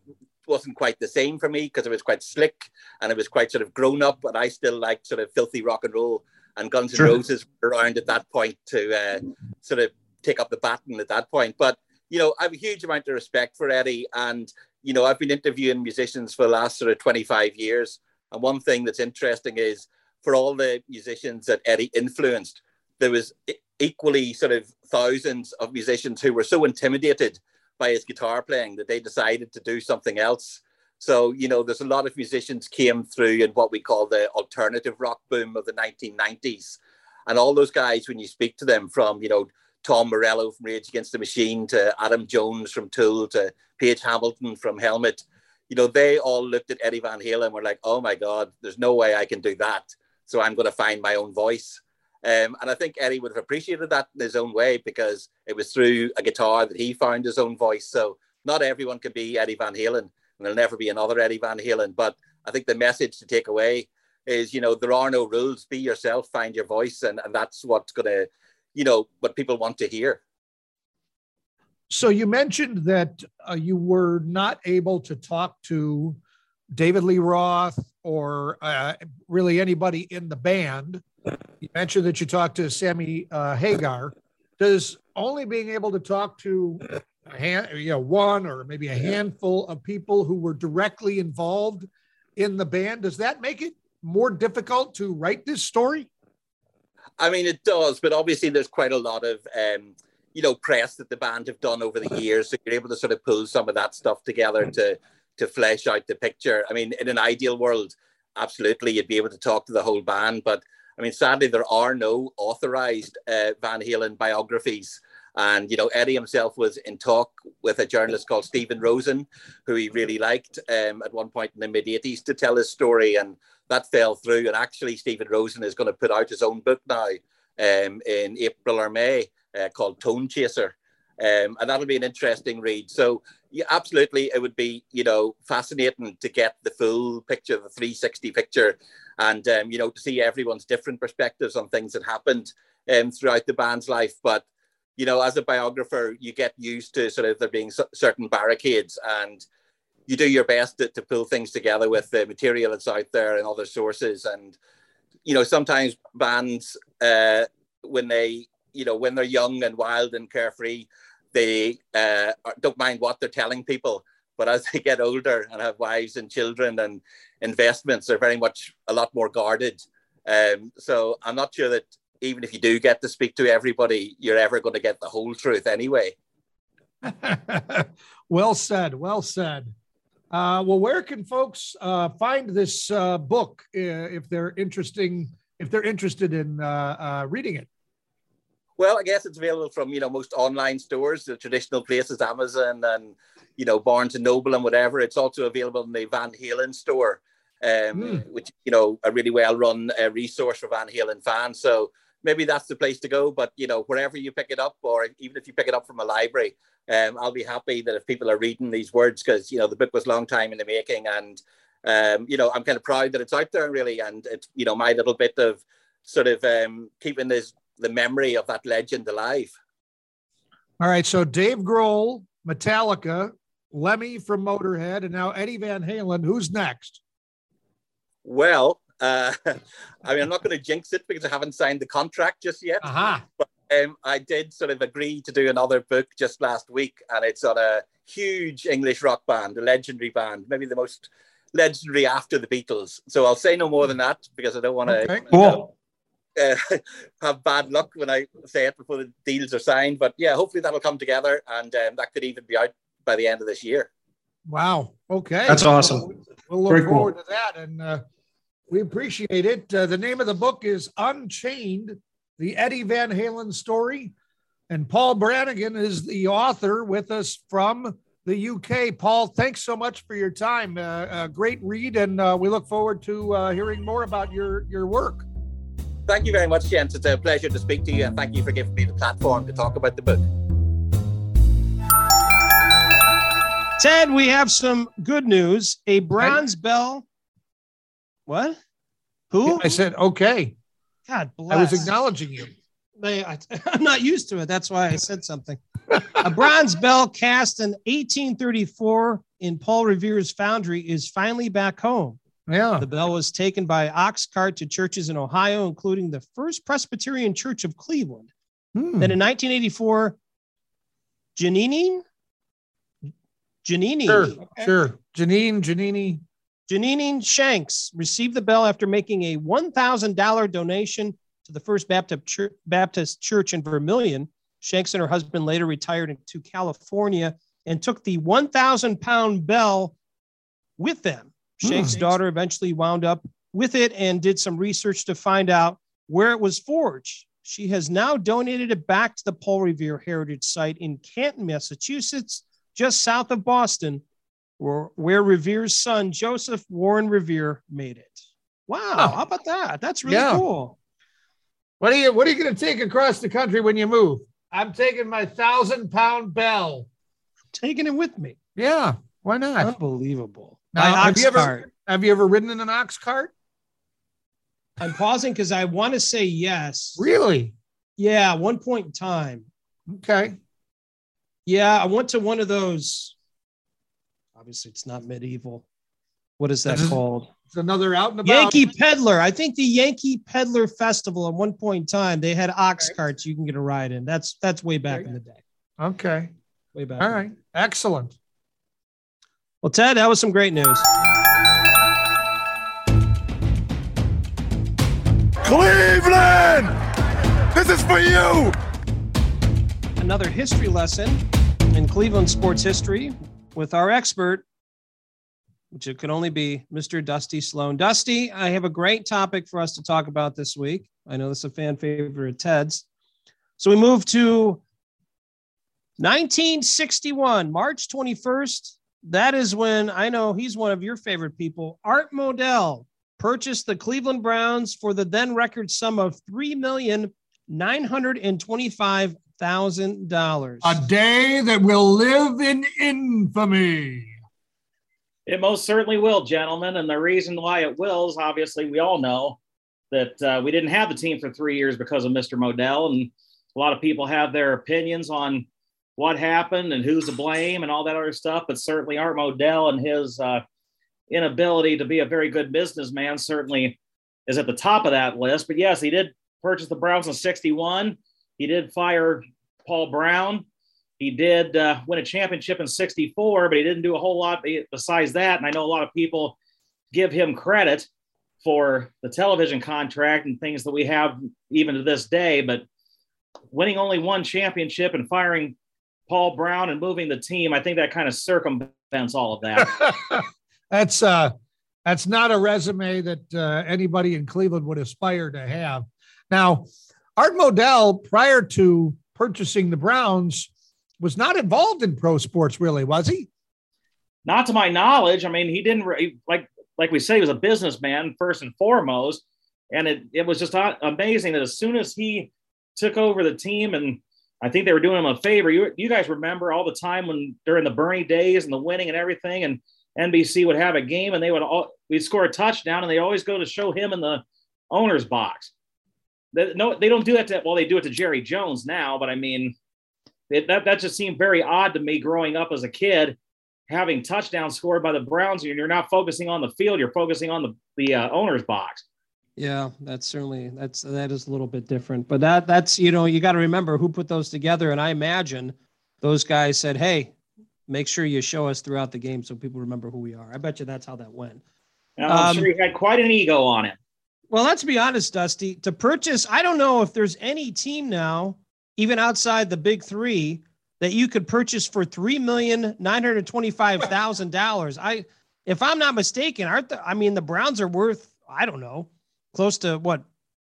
wasn't quite the same for me because it was quite slick and it was quite sort of grown up, but I still liked sort of filthy rock and roll. And Guns N' Roses were around at that point to uh, sort of take up the baton at that point. But you know, I have a huge amount of respect for Eddie, and you know, I've been interviewing musicians for the last sort of 25 years. And one thing that's interesting is for all the musicians that Eddie influenced, there was equally sort of thousands of musicians who were so intimidated by his guitar playing that they decided to do something else. So, you know, there's a lot of musicians came through in what we call the alternative rock boom of the 1990s. And all those guys, when you speak to them from, you know, Tom Morello from Rage Against the Machine to Adam Jones from Tool to Page Hamilton from Helmet, you know, they all looked at Eddie Van Halen and were like, oh my God, there's no way I can do that. So I'm going to find my own voice. Um, and I think Eddie would have appreciated that in his own way because it was through a guitar that he found his own voice. So not everyone can be Eddie Van Halen, and there'll never be another Eddie Van Halen. But I think the message to take away is, you know, there are no rules. Be yourself, find your voice, and, and that's what's going to, you know, what people want to hear. So you mentioned that uh, you were not able to talk to David Lee Roth or uh, really anybody in the band you mentioned that you talked to Sammy uh, Hagar. Does only being able to talk to a hand, you know, one or maybe a handful of people who were directly involved in the band, does that make it more difficult to write this story? I mean, it does, but obviously there's quite a lot of, um, you know, press that the band have done over the years. So you're able to sort of pull some of that stuff together to to flesh out the picture. I mean, in an ideal world, absolutely, you'd be able to talk to the whole band, but I mean, sadly, there are no authorized uh, Van Halen biographies. And, you know, Eddie himself was in talk with a journalist called Stephen Rosen, who he really liked um, at one point in the mid 80s to tell his story. And that fell through. And actually, Stephen Rosen is going to put out his own book now um, in April or May uh, called Tone Chaser. Um, and that'll be an interesting read. So, yeah, absolutely, it would be you know fascinating to get the full picture, the 360 picture, and um, you know to see everyone's different perspectives on things that happened um, throughout the band's life. But you know, as a biographer, you get used to sort of there being certain barricades, and you do your best to, to pull things together with the material that's out there and other sources. And you know, sometimes bands uh, when they you know when they're young and wild and carefree, they uh, don't mind what they're telling people but as they get older and have wives and children and investments, they're very much a lot more guarded. Um, so I'm not sure that even if you do get to speak to everybody, you're ever going to get the whole truth anyway. well said. Well said. Uh, well, where can folks uh, find this uh, book uh, if they're interesting if they're interested in uh, uh, reading it? Well, I guess it's available from you know most online stores, the traditional places, Amazon and you know Barnes and Noble and whatever. It's also available in the Van Halen store, um, mm. which you know a really well run uh, resource for Van Halen fans. So maybe that's the place to go. But you know wherever you pick it up, or even if you pick it up from a library, um, I'll be happy that if people are reading these words because you know the book was a long time in the making, and um, you know I'm kind of proud that it's out there really, and it's you know my little bit of sort of um, keeping this the memory of that legend alive. All right, so Dave Grohl, Metallica, Lemmy from Motorhead, and now Eddie Van Halen. Who's next? Well, uh, I mean, I'm not going to jinx it because I haven't signed the contract just yet. Uh-huh. But um, I did sort of agree to do another book just last week, and it's on a huge English rock band, a legendary band, maybe the most legendary after the Beatles. So I'll say no more than that because I don't want to. Okay. Cool uh, have bad luck when I say it before the deals are signed. But yeah, hopefully that'll come together, and um, that could even be out by the end of this year. Wow. Okay. That's awesome. We'll look Very forward cool. to that, and uh, we appreciate it. Uh, the name of the book is Unchained: The Eddie Van Halen Story, and Paul Brannigan is the author with us from the UK. Paul, thanks so much for your time. Uh, great read, and uh, we look forward to uh, hearing more about your your work. Thank you very much, Jens. It's a pleasure to speak to you, and thank you for giving me the platform to talk about the book. Ted, we have some good news. A bronze I, bell. What? Who? I said, okay. God bless. I was acknowledging you. I, am not used to it. That's why I said something. a bronze bell cast in 1834 in Paul Revere's foundry is finally back home. Yeah. The bell was taken by ox cart to churches in Ohio, including the First Presbyterian Church of Cleveland. Hmm. Then in 1984, Janine, Janine, Sure, sure. Janine, Janini. Janine Shanks received the bell after making a $1,000 donation to the First Baptist Church, Baptist Church in Vermilion. Shanks and her husband later retired to California and took the 1,000 pound bell with them. Shanks' Hmm. daughter eventually wound up with it and did some research to find out where it was forged. She has now donated it back to the Paul Revere Heritage Site in Canton, Massachusetts, just south of Boston, where, where Revere's son, Joseph Warren Revere, made it. Wow, Oh. how about that? That's really Yeah. cool. What are you what are you gonna take across the country when you move? I'm taking my thousand pound bell. Taking it with me. Yeah, why not? Unbelievable. Now, My have ox you ever- cart. Have you ever ridden in an ox cart? I'm pausing because I want to say yes. Really? Yeah, one point in time. Okay. Yeah, I went to one of those. Obviously, it's not medieval. What is that called? It's another out and about. Yankee Peddler. I think the Yankee Peddler Festival at one point in time, they had ox Okay. carts you can get a ride in. That's that's way back in the day. Okay. Way back. All in the right. day. Excellent. Well, Ted, that was some great news. Cleveland! This is for you! Another history lesson in Cleveland sports history with our expert, which it could only be Mr. Dusty Sloan. Dusty, I have a great topic for us to talk about this week. I know this is a fan favorite of Ted's. So we move to 1961, March 21st. That is when I know he's one of your favorite people. Art Modell purchased the Cleveland Browns for the then record sum of three million nine hundred and twenty-five thousand dollars. A day that will live in infamy. It most certainly will, gentlemen. And the reason why it will is obviously we all know that uh, we didn't have the team for three years because of Mr. Modell. And a lot of people have their opinions on what happened and who's to blame and all that other stuff. But certainly Art Modell and his uh, inability to be a very good businessman certainly is at the top of that list. But yes, he did purchase the Browns in 61. He did fire Paul Brown. He did uh, win a championship in 64, but he didn't do a whole lot besides that. And I know a lot of people give him credit for the television contract and things that we have even to this day. But winning only one championship and firing Paul Brown and moving the team, I think that kind of circumvents all of that. that's uh that's not a resume that uh, anybody in Cleveland would aspire to have. Now, Art Modell, prior to purchasing the Browns, was not involved in pro sports, really, was he? Not to my knowledge. I mean, he didn't re- like like we say, he was a businessman first and foremost, and it it was just amazing that as soon as he took over the team, and I think they were doing him a favor. You you guys remember all the time when during the Bernie days and the winning and everything, and NBC would have a game, and they would all we'd score a touchdown, and they always go to show him in the owner's box. They, no, they don't do that to well, they do it to Jerry Jones now, but I mean, it, that that just seemed very odd to me growing up as a kid having touchdowns scored by the Browns, and you're not focusing on the field, you're focusing on the the uh, owner's box. Yeah, that's certainly that's that is a little bit different. But that that's you know, you got to remember who put those together. And I imagine those guys said, Hey, make sure you show us throughout the game so people remember who we are. I bet you that's how that went. I'm Um, sure he had quite an ego on him. Well, let's be honest, Dusty. To purchase, I don't know if there's any team now, even outside the big three, that you could purchase for three million nine hundred twenty-five thousand dollars. I, if I'm not mistaken, aren't the? I mean, the Browns are worth I don't know, close to what,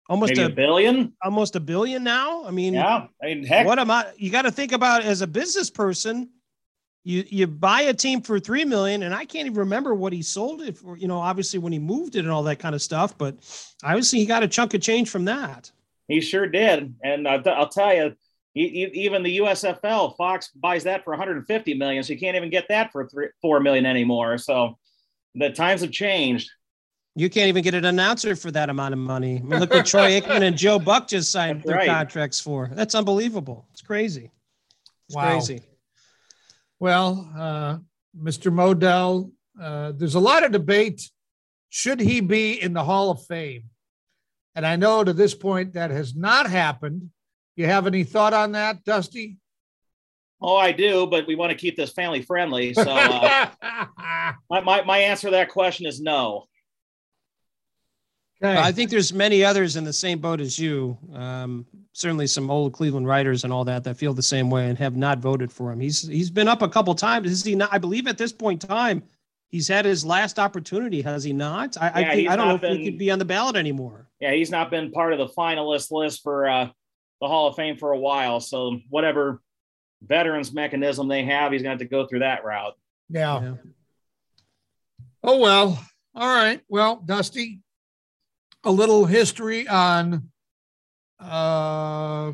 almost a a billion. almost a billion now. I mean, Yeah, I mean, heck, what am I? You got to think about as a business person. You you buy a team for three million, and I can't even remember what he sold it for. You know, obviously when he moved it and all that kind of stuff. But obviously he got a chunk of change from that. he sure did. And I'll, I'll tell you, even the USFL, Fox buys that for 150 million, so you can't even get that for three, four million anymore. So the times have changed. You can't even get an announcer for that amount of money. I mean, look what Troy Aikman and Joe Buck just signed That's their right. contracts for. That's unbelievable. It's crazy. It's Wow. crazy. Well, uh, Mr. Modell, uh, there's a lot of debate. Should he be in the Hall of Fame? And I know to this point that has not happened You have any thought on that, Dusty? Oh, I do, but we want to keep this family friendly. So uh, my, my, my answer to that question is no. Okay. I think there's many others in the same boat as you. Um, certainly some old Cleveland writers and all that that feel the same way and have not voted for him. He's he's been up a couple times. Is he not? I believe at this point in time, he's had his last opportunity. Has he not? I, I Yeah, think he's I don't know not if he been- could be on the ballot anymore. Yeah, he's not been part of the finalist list for uh, the Hall of Fame for a while. So whatever veterans mechanism they have, he's going to have to go through that route. yeah. Yeah. Oh well. All right. Well, Dusty, a little history on uh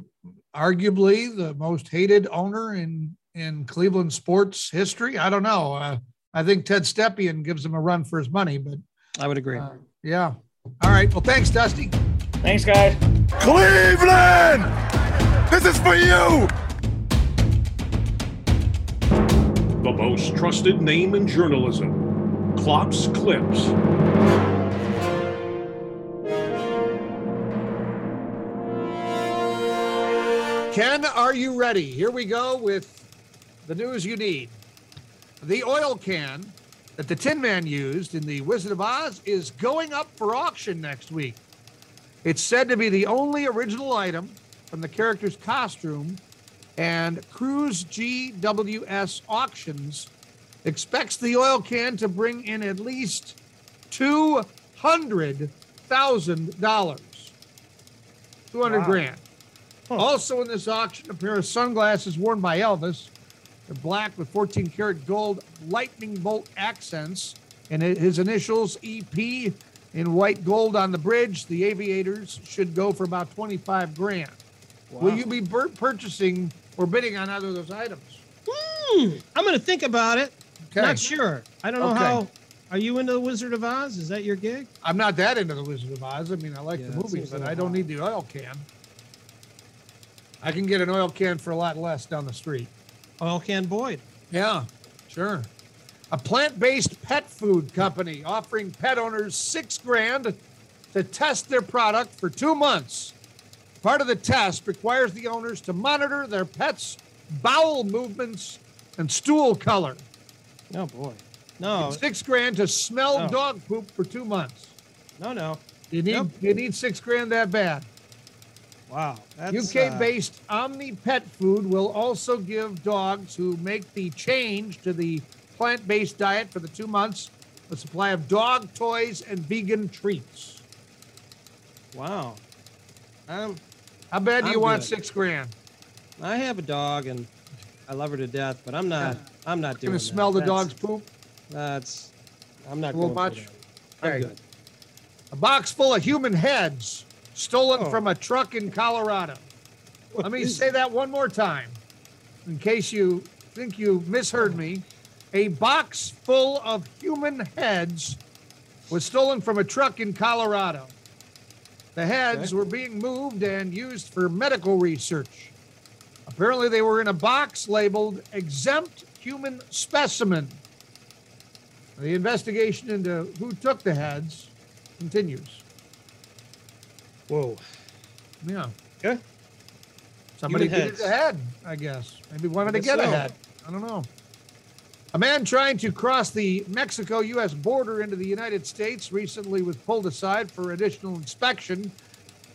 arguably the most hated owner in in Cleveland sports history. I don't know. Uh, I think Ted Stepien gives him a run for his money, but I would agree. uh, yeah. All right. Well, thanks, Dusty. Thanks, guys. Cleveland! This is for you! The most trusted name in journalism. Klopp's Clips. Ken, are you ready? Here we go with the news you need. The oil can that the Tin Man used in The Wizard of Oz is going up for auction next week. It's said to be the only original item from the character's costume, and Kruse GWS Auctions expects the oil can to bring in at least $200,000. 200 Wow. grand. Also in this auction, a pair of sunglasses worn by Elvis. They're black with 14 karat gold lightning bolt accents and his initials EP in white gold on the bridge. The aviators should go for about 25 grand. Will you be purchasing or bidding on either of those items? Hmm, I'm going to think about it. Okay. Not sure. I don't know Okay. how. Are you into the Wizard of Oz? Is that your gig? I'm not that into the Wizard of Oz. I mean, I like Yeah, the movie, but I don't need the oil can. I can get an oil can for a lot less down the street. Oil Can Boyd. Yeah, sure. A plant based pet food company offering pet owners six grand to test their product for two months. Part of the test requires the owners to monitor their pet's bowel movements and stool color. Oh boy. No, Six grand to smell Oh. dog poop for two months. no, no. You need Nope. you need six grand that bad. Wow. UK uh, based Omni Pet Food will also give dogs who make the change to the plant based diet for the two months a supply of dog toys and vegan treats. Wow. Um, How bad do you I'm want good. six grand? I have a dog and I love her to death, but I'm not. I'm not doing. Gonna that. smell the That's- dog's poop? That's. I'm not A little much? I'm Okay. good. A box full of human heads stolen Oh. from a truck in Colorado. Let me say that one more time in case you think you misheard me. A box full of human heads was stolen from a truck in Colorado. The heads Okay. were being moved and used for medical research. Apparently, they were in a box labeled exempt human specimen. The investigation into who took the heads continues. Whoa. Yeah. Okay. Somebody Human needed heads. head, I guess. Maybe wanted to get guess so. head. I don't know. A man trying to cross the Mexico US border into the United States recently was pulled aside for additional inspection.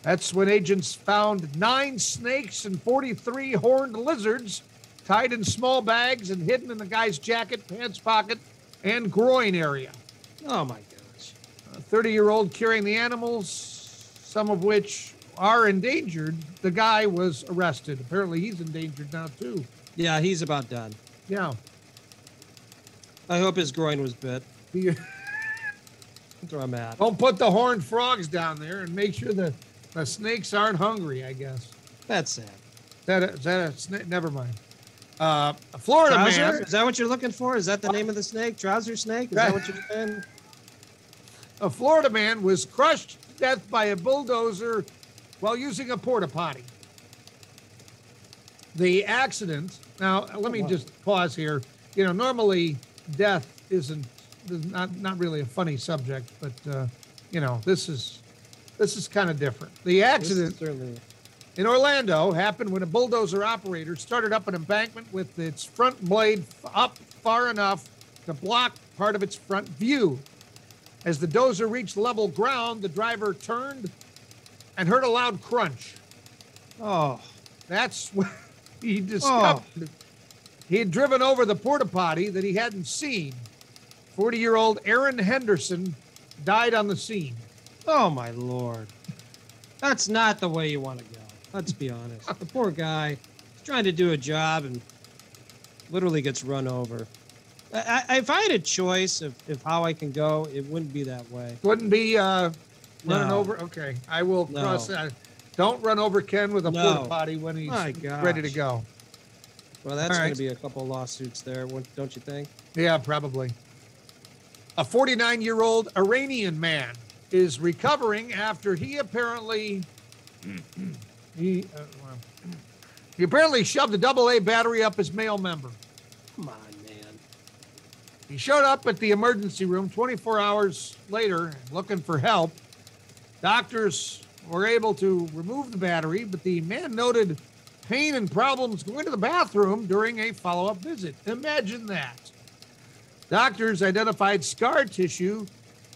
That's when agents found nine snakes and 43 horned lizards tied in small bags and hidden in the guy's jacket, pants pocket, and groin area. Oh my gosh. A 30 year old carrying the animals, some of which are endangered. The guy was arrested. Apparently, he's endangered now, too. Yeah, he's about done. Yeah. I hope his groin was bit. That's where I'm at. Don't put the horned frogs down there and make sure the, the snakes aren't hungry, I guess. That's sad. That a, is that a snake? Never mind. Uh, a Florida Trouser? man. Is that what you're looking for? Is that the name of the snake? Trouser snake? Is that what you're saying? A Florida man was crushed death by a bulldozer while using a porta potty. The accident. Now, let me wow. just pause here. You know, normally death isn't is not not really a funny subject, but uh, you know, this is this is kind of different. The accident in Orlando happened when a bulldozer operator started up an embankment with its front blade up far enough to block part of its front view. As the dozer reached level ground, the driver turned and heard a loud crunch. Oh, That's when he discovered oh. he had driven over the porta potty that he hadn't seen. 40 year old Aaron Henderson died on the scene. oh my lord. That's not the way you want to go. Let's be honest. The poor guy is trying to do a job and literally gets run over. I, I, if I had a choice of, of how I can go, it wouldn't be that way. Wouldn't be uh, running No. over. Okay, I will No. cross that. Don't run over Ken with a No. porta potty when he's ready to go. Well, that's All going to be a couple lawsuits there, don't you think? Yeah, probably. A 49 year old Iranian man is recovering after he apparently he uh, well, he apparently shoved a double A battery up his male member. Come on. He showed up at the emergency room 24 hours later looking for help. Doctors were able to remove the battery, but the man noted pain and problems going to the bathroom during a follow up visit. Imagine that. Doctors identified scar tissue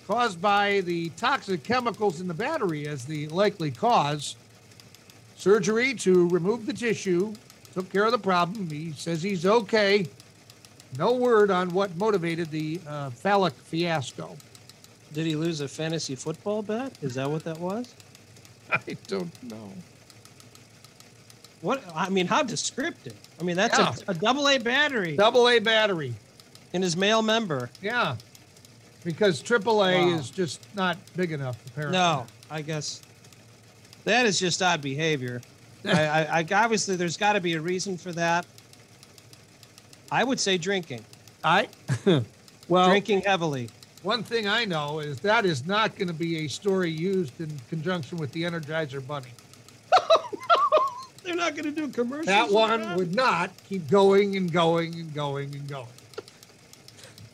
caused by the toxic chemicals in the battery as the likely cause. Surgery to remove the tissue took care of the problem. He says he's okay. No word on what motivated the uh, phallic fiasco. Did he lose a fantasy football bet? Is that what that was? I don't know. What? I mean, how descriptive. I mean, that's Yeah. a, a double A battery Double A battery. in his male member. Yeah. Because AAA Wow. is just not big enough, apparently. No, I guess that is just odd behavior. I, I, I obviously there's got to be a reason for that. I would say drinking, I, well, drinking heavily. one thing I know is that is not going to be a story used in conjunction with the Energizer Bunny. Oh, They're not going to do commercials. That one that? would not keep going and going and going and going.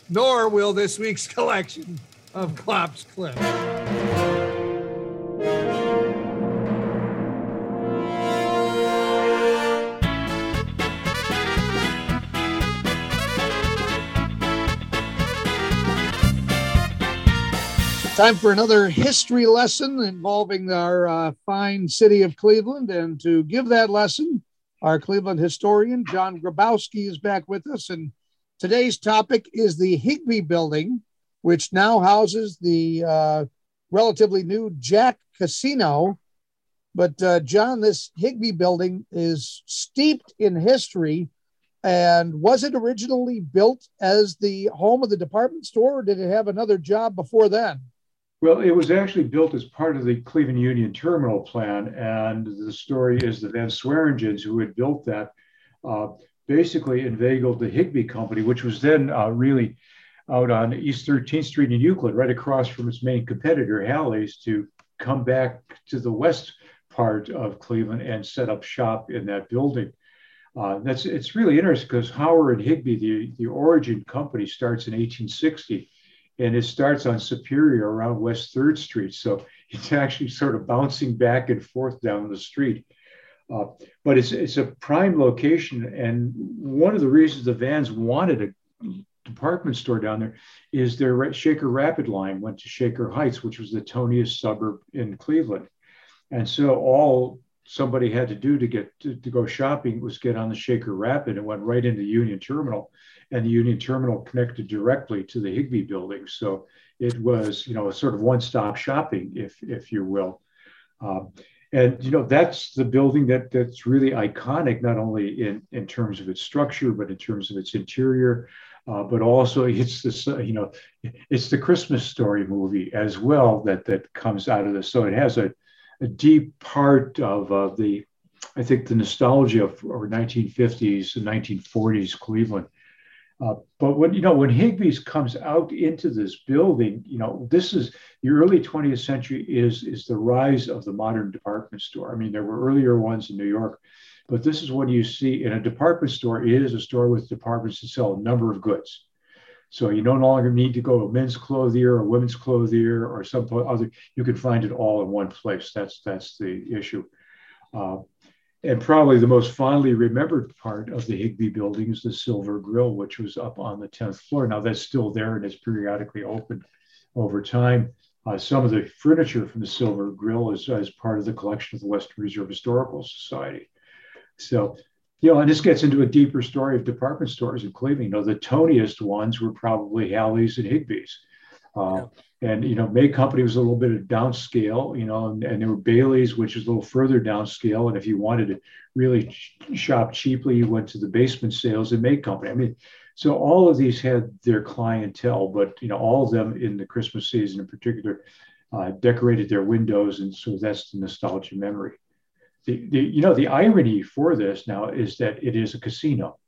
Nor will this week's collection of Klopp's clips. Time for another history lesson involving our uh, fine city of Cleveland. And to give that lesson, our Cleveland historian, John Grabowski, is back with us. And today's topic is the Higbee Building, which now houses the uh, relatively new Jack Casino. But, uh, John, this Higbee Building is steeped in history. And was it originally built as the home of the department store, or did it have another job before then? Well, it was actually built as part of the Cleveland Union Terminal Plan, and the story is the Van Sweringens who had built that uh, basically inveigled the Higbee Company, which was then uh, really out on East 13th Street in Euclid, right across from its main competitor, Halle's, to come back to the west part of Cleveland and set up shop in that building. Uh, that's it's really interesting because Howard and Higbee, the, the origin company, starts in 1860 and it starts on Superior around West Third Street. So it's actually sort of bouncing back and forth down the street. Uh, but it's it's a prime location, and one of the reasons the Vans wanted a department store down there is their Shaker Rapid line went to Shaker Heights, which was the toniest suburb in Cleveland, and so all somebody had to do to get to, to go shopping was get on the Shaker Rapid and went right into Union Terminal and the Union Terminal connected directly to the Higbee building. So it was, you know, a sort of one-stop shopping, if if you will. Um, and you know, that's the building that that's really iconic, not only in in terms of its structure, but in terms of its interior. Uh, but also, it's this, uh, you know, it's the Christmas Story movie as well that that comes out of this. So it has a, a deep part of uh, the, I think, the nostalgia of our 1950s and 1940s Cleveland. Uh, but when you know when Higbee's comes out into this building, you know this is the early 20th century is is the rise of the modern department store. I mean, there were earlier ones in New York, but this is what you see in a department store. It is a store with departments that sell a number of goods. So you no longer need to go to a men's clothier or women's clothier or some other. You can find it all in one place. That's that's the issue. Uh, and probably the most fondly remembered part of the Higbee building is the Silver Grill, which was up on the 10th floor. Now that's still there and it's periodically opened over time. Uh, some of the furniture from the Silver Grill is, is part of the collection of the Western Reserve Historical Society. So, you know, and this gets into a deeper story of department stores in Cleveland. You know, the toniest ones were probably Halle's and Higbee's. Uh, and you know, May Company was a little bit of downscale, you know, and, and there were Bailey's, which is a little further downscale. And if you wanted to really ch- shop cheaply, you went to the basement sales at May Company. I mean, so all of these had their clientele, but you know, all of them in the Christmas season in particular uh, decorated their windows, and so that's the nostalgia memory. The, the you know the irony for this now is that it is a casino.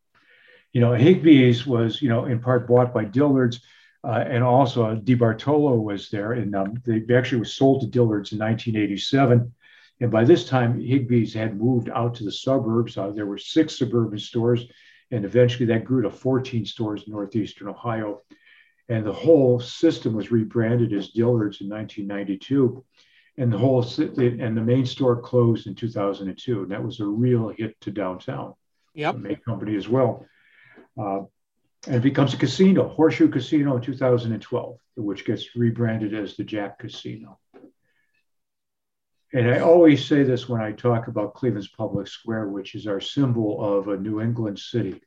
You know, Higbee's was you know in part bought by Dillard's uh, and also DeBartolo was there, and um, they actually was sold to Dillard's in 1987. And by this time, Higbee's had moved out to the suburbs. Uh, there were six suburban stores, and eventually that grew to 14 stores in northeastern Ohio. And the whole system was rebranded as Dillard's in 1992. And the whole and the main store closed in 2002. And that was a real hit to downtown. Yep. The main company as well. Uh, and it becomes a casino, Horseshoe Casino in 2012, which gets rebranded as the Jack Casino. And I always say this when I talk about Cleveland's Public Square, which is our symbol of a New England city.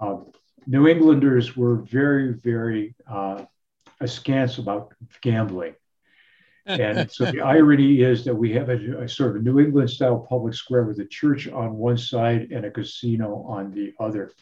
Uh, New Englanders were very, very uh, askance about gambling. And so the irony is that we have a, a, sort of New England style public square with a church on one side and a casino on the other.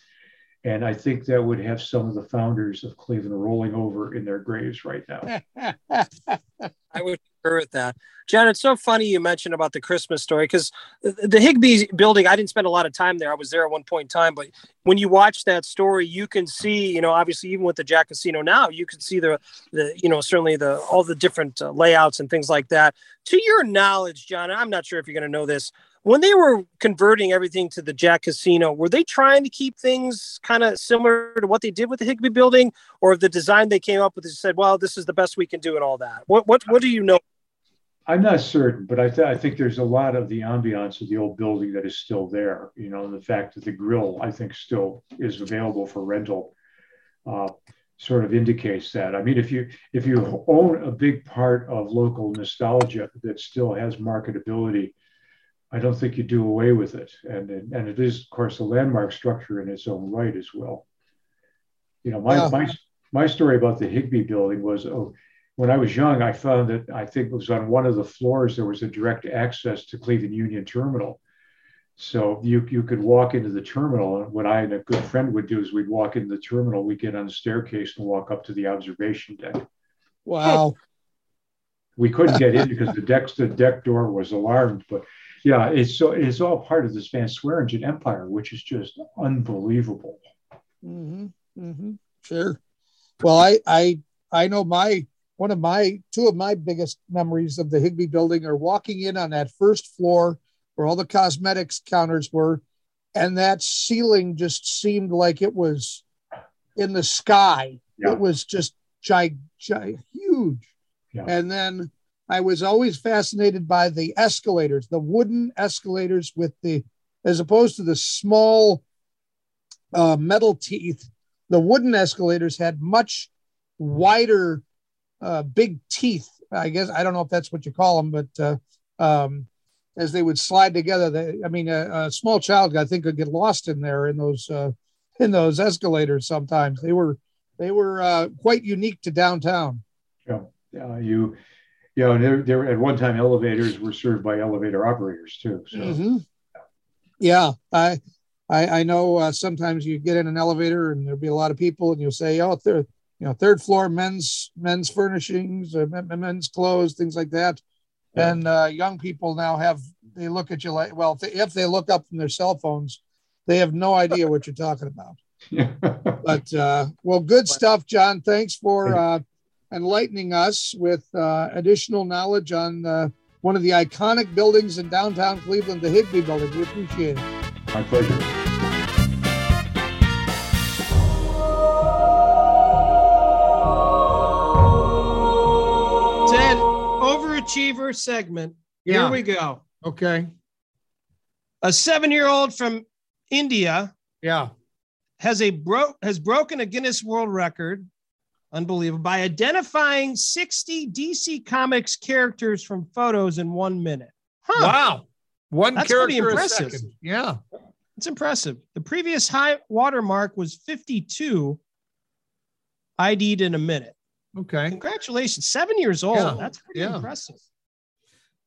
And I think that would have some of the founders of Cleveland rolling over in their graves right now. I would agree with that. John, it's so funny you mentioned about the Christmas story because the Higbee building, I didn't spend a lot of time there. I was there at one point in time, but when you watch that story, you can see, you know, obviously even with the Jack Casino now, you can see the, the you know, certainly the all the different uh, layouts and things like that. To your knowledge, John, I'm not sure if you're going to know this when they were converting everything to the Jack Casino, were they trying to keep things kind of similar to what they did with the Higbee building, or the design they came up with? They said, "Well, this is the best we can do," and all that. What what what do you know? I'm not certain, but I, th- I think there's a lot of the ambiance of the old building that is still there. You know, the fact that the grill, I think, still is available for rental, uh, sort of indicates that. I mean, if you if you own a big part of local nostalgia that still has marketability I don't think you do away with it. And, and it is, of course, a landmark structure in its own right as well. You know, my, yeah. my, my story about the Higbee building was oh, when I was young, I found that I think it was on one of the floors, there was a direct access to Cleveland Union Terminal. So you, you could walk into the terminal. And what I and a good friend would do is we'd walk into the terminal, we'd get on the staircase and walk up to the observation deck. Wow. We couldn't get in because the deck, the deck door was alarmed, but yeah, it's so it's all part of this Van Sweringen empire, which is just unbelievable. Mm-hmm, mm-hmm, sure. Well, I I I know my one of my two of my biggest memories of the Higbee building are walking in on that first floor where all the cosmetics counters were, and that ceiling just seemed like it was in the sky. Yeah. It was just gig, gig huge. Yeah. And then I was always fascinated by the escalators, the wooden escalators with the, as opposed to the small uh, metal teeth, the wooden escalators had much wider, uh, big teeth. I guess I don't know if that's what you call them, but uh, um, as they would slide together, they, I mean, a, a, small child I think could get lost in there in those uh, in those escalators. Sometimes they were they were uh, quite unique to downtown. Yeah, yeah, you you know, there, there at one time elevators were served by elevator operators too. So. Mm-hmm. Yeah, I, I, I know uh, sometimes you get in an elevator and there'll be a lot of people, and you'll say, "Oh, third, you know, third floor men's men's furnishings, uh, men's clothes, things like that." Yeah. And uh, young people now have they look at you like, well, if they, if they look up from their cell phones, they have no idea what you're talking about. but uh, well, good stuff, John. Thanks for uh, enlightening us with uh, additional knowledge on uh, one of the iconic buildings in downtown Cleveland, the Higbee Building. We appreciate it. My pleasure. Ted, overachiever segment. Yeah. Here we go. Okay. A seven-year-old from India Yeah. has a bro has broken a Guinness World Record, unbelievable, by identifying 60 DC Comics characters from photos in one minute. Huh. Wow. One That's pretty character a impressive. second. Yeah. It's impressive. The previous high watermark was 52 ID'd in a minute. Okay. Congratulations. Seven years old. Yeah, That's pretty yeah. impressive.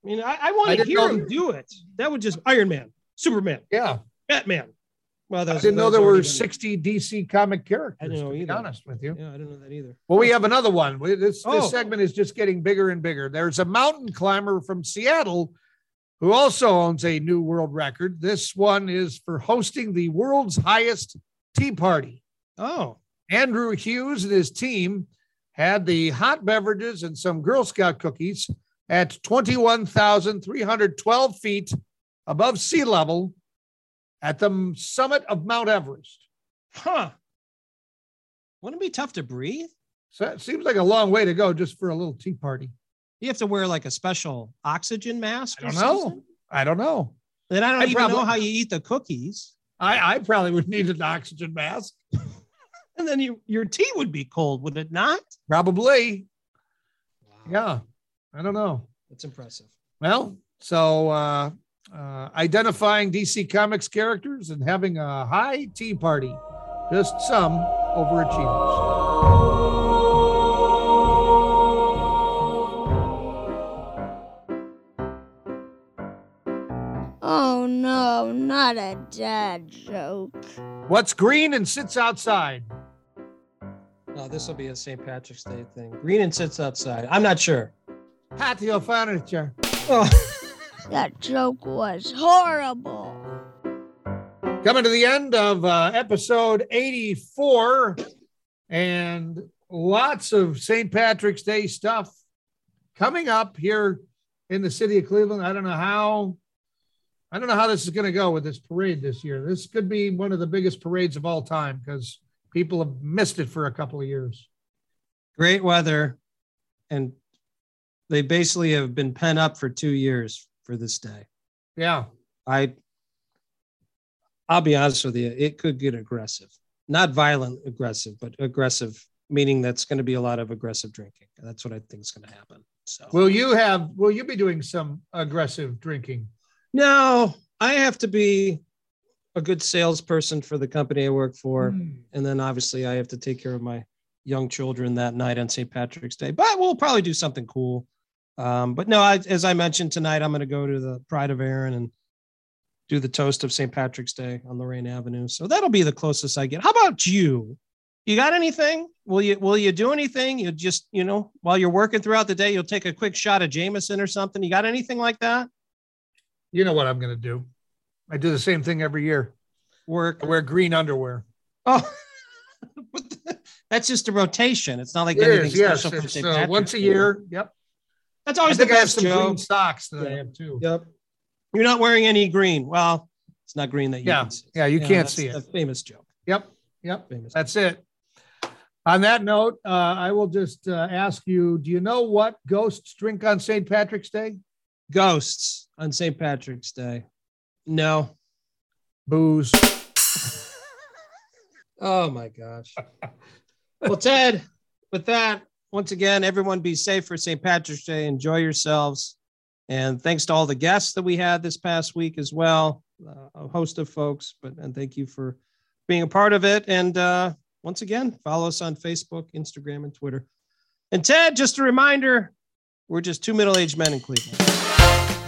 I mean, I, I want to hear know him do it. That would just Iron Man, Superman, Yeah. Batman. Well, I didn't know there were even- 60 DC comic characters. I didn't know to be honest with you. Yeah, I didn't know that either. Well, we have another one. This, Oh. this segment is just getting bigger and bigger. There's a mountain climber from Seattle who also owns a new world record. This one is for hosting the world's highest tea party. Oh, Andrew Hughes and his team had the hot beverages and some Girl Scout cookies at 21,312 feet above sea level at the summit of Mount Everest. huh. Wouldn't it be tough to breathe? So it seems like a long way to go just for a little tea party. You have to wear like a special oxygen mask. I don't know. I don't know. Then I don't I even probably- know how you eat the cookies. I, I probably would need an oxygen mask. And then you, your tea would be cold, would it not? Probably. Yeah. I don't know. That's impressive. Well, so uh, uh, identifying DC Comics characters and having a high tea party. Just some overachievers. Oh no, not a dad joke. What's green and sits outside? Oh, this will be a St. Patrick's Day thing. Green and sits outside. I'm not sure. Patio furniture. Oh, That joke was horrible. Coming to the end of uh, episode 84 and lots of St. Patrick's Day stuff coming up here in the city of Cleveland. I don't know how I don't know how this is going to go with this parade this year. This could be one of the biggest parades of all time because people have missed it for a couple of years. great weather. And they basically have been pent up for two years for this day. Yeah. I, I'll be honest with you, it could get aggressive. Not violent aggressive, but aggressive, meaning that's going to be a lot of aggressive drinking. That's what I think is going to happen. So, Will you have will you be doing some aggressive drinking? no, I have to be a good salesperson for the company I work for. Hmm. And then obviously I have to take care of my young children that night on St. Patrick's Day. But we'll probably do something cool. Um, but no, I, as I mentioned tonight, I'm going to go to the Pride of Erin and do the toast of St. Patrick's Day on Lorain Avenue. So that'll be the closest I get. How about you? You got anything? Will you will you do anything? You just you know while you're working throughout the day, you'll take a quick shot of Jameson or something. You got anything like that? You know what I'm going to do. I do the same thing every year. Work. I wear green underwear. Oh, that's just a rotation. It's not like It anything is, yes. special from It's, St. uh, Patrick's once a year. Yep. That's I always the think I have best, some Joe. green socks that I have too. Yep. You're not wearing any green. Well, it's not green that you Yeah. can see. Yeah, you can't see it. The famous joke. Yep. Yep. Famous. That's it. On that note, uh, I will just uh, ask you do you know what ghosts drink on St. Patrick's Day? Ghosts on St. Patrick's Day. No. Booze. Oh my gosh. well, Ted, with that, once again, everyone be safe for St. Patrick's Day. Enjoy yourselves. And thanks to all the guests that we had this past week as well, uh, a host of folks. But and thank you for being a part of it. And uh, once again, follow us on Facebook, Instagram, and Twitter. And Ted, just a reminder, we're just two middle-aged men in Cleveland.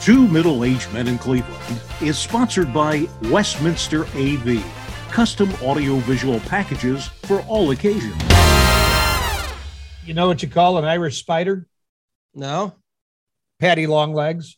Two Middle Aged Men in Cleveland is sponsored by Westminster AV, custom audiovisual packages for all occasions. You know what you call an Irish spider? No. Patty long legs.